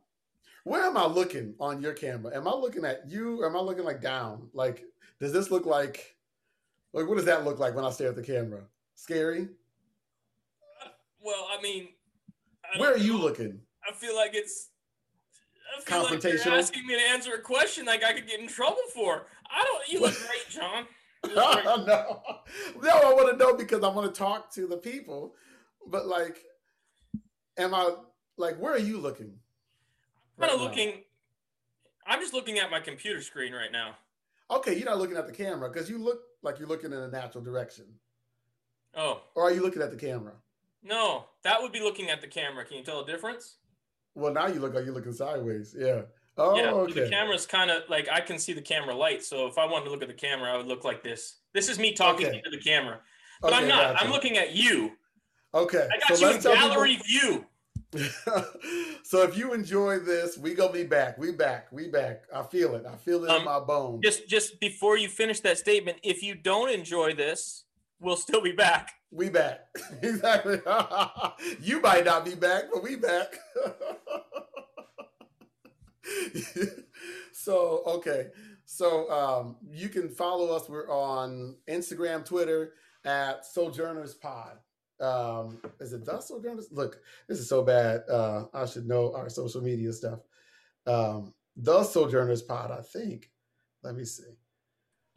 where am I looking on your camera? Am I looking at you? am I looking like down? Like, does this look like? Like, what does that look like when I stare at the camera? Scary. Well, I mean, I where are you looking? I feel like it's. I feel like you're asking me to answer a question like I could get in trouble for. I don't. You look great, John. no, no, I want to know because I want to talk to the people. But like, am I like, where are you looking? I'm kind of looking. I'm just looking at my computer screen right now. Okay, you're not looking at the camera because you look like you're looking in a natural direction. Oh. Or are you looking at the camera? No, that would be looking at the camera. Can you tell the difference? Well, now you look like you're looking sideways. Yeah. Oh, yeah, okay. The camera's kind of like I can see the camera light. So if I wanted to look at the camera, I would look like this. This is me talking okay. to the camera. But okay, I'm not. Gotcha. I'm looking at you. Okay. I got so you in gallery people... view. so if you enjoy this, we gonna be back. We back. We back. I feel it. I feel it um, in my bones. Just just before you finish that statement, if you don't enjoy this, we'll still be back. We back. exactly. you might not be back, but we back. so okay. So um, you can follow us. We're on Instagram, Twitter at Sojourners Pod. Um, is it the Sojourners? Look, this is so bad. Uh, I should know our social media stuff. Um, the Sojourners Pod, I think. Let me see.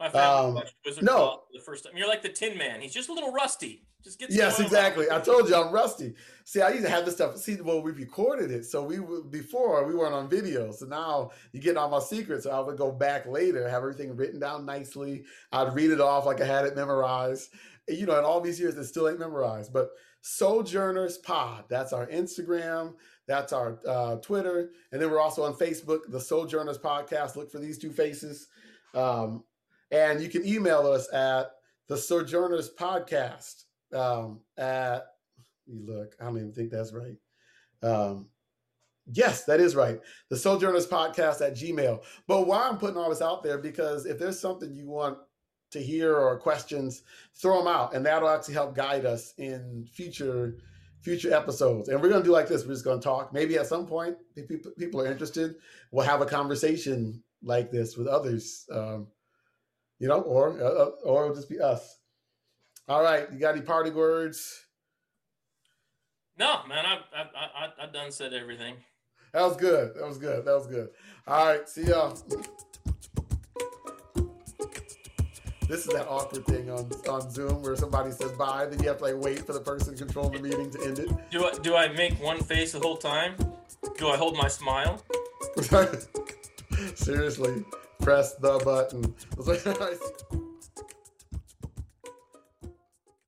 My family um, Wizard no. the first time. You're like the Tin Man. He's just a little rusty. Just get yes, exactly. I told you I'm rusty. See, I used to have this stuff. See, well, we recorded it, so we before we weren't on video. So now you get all my secrets. So I would go back later, have everything written down nicely. I'd read it off like I had it memorized. And, you know, in all these years, it still ain't memorized. But Sojourners Pod. That's our Instagram. That's our uh, Twitter, and then we're also on Facebook. The Sojourners Podcast. Look for these two faces. Um, and you can email us at the Sojourners Podcast um, at, you look, I don't even think that's right. Um, yes, that is right. The Sojourners Podcast at Gmail. But why I'm putting all this out there, because if there's something you want to hear or questions, throw them out. And that'll actually help guide us in future future episodes. And we're going to do like this. We're just going to talk. Maybe at some point, if people, people are interested, we'll have a conversation like this with others. Um, you know, or uh, uh, or it'll just be us. All right, you got any party words? No, man, I I I I done said everything. That was good. That was good. That was good. All right, see y'all. This is that awkward thing on, on Zoom where somebody says bye, then you have to like wait for the person controlling the meeting to end it. Do I do I make one face the whole time? Do I hold my smile? Seriously press the button.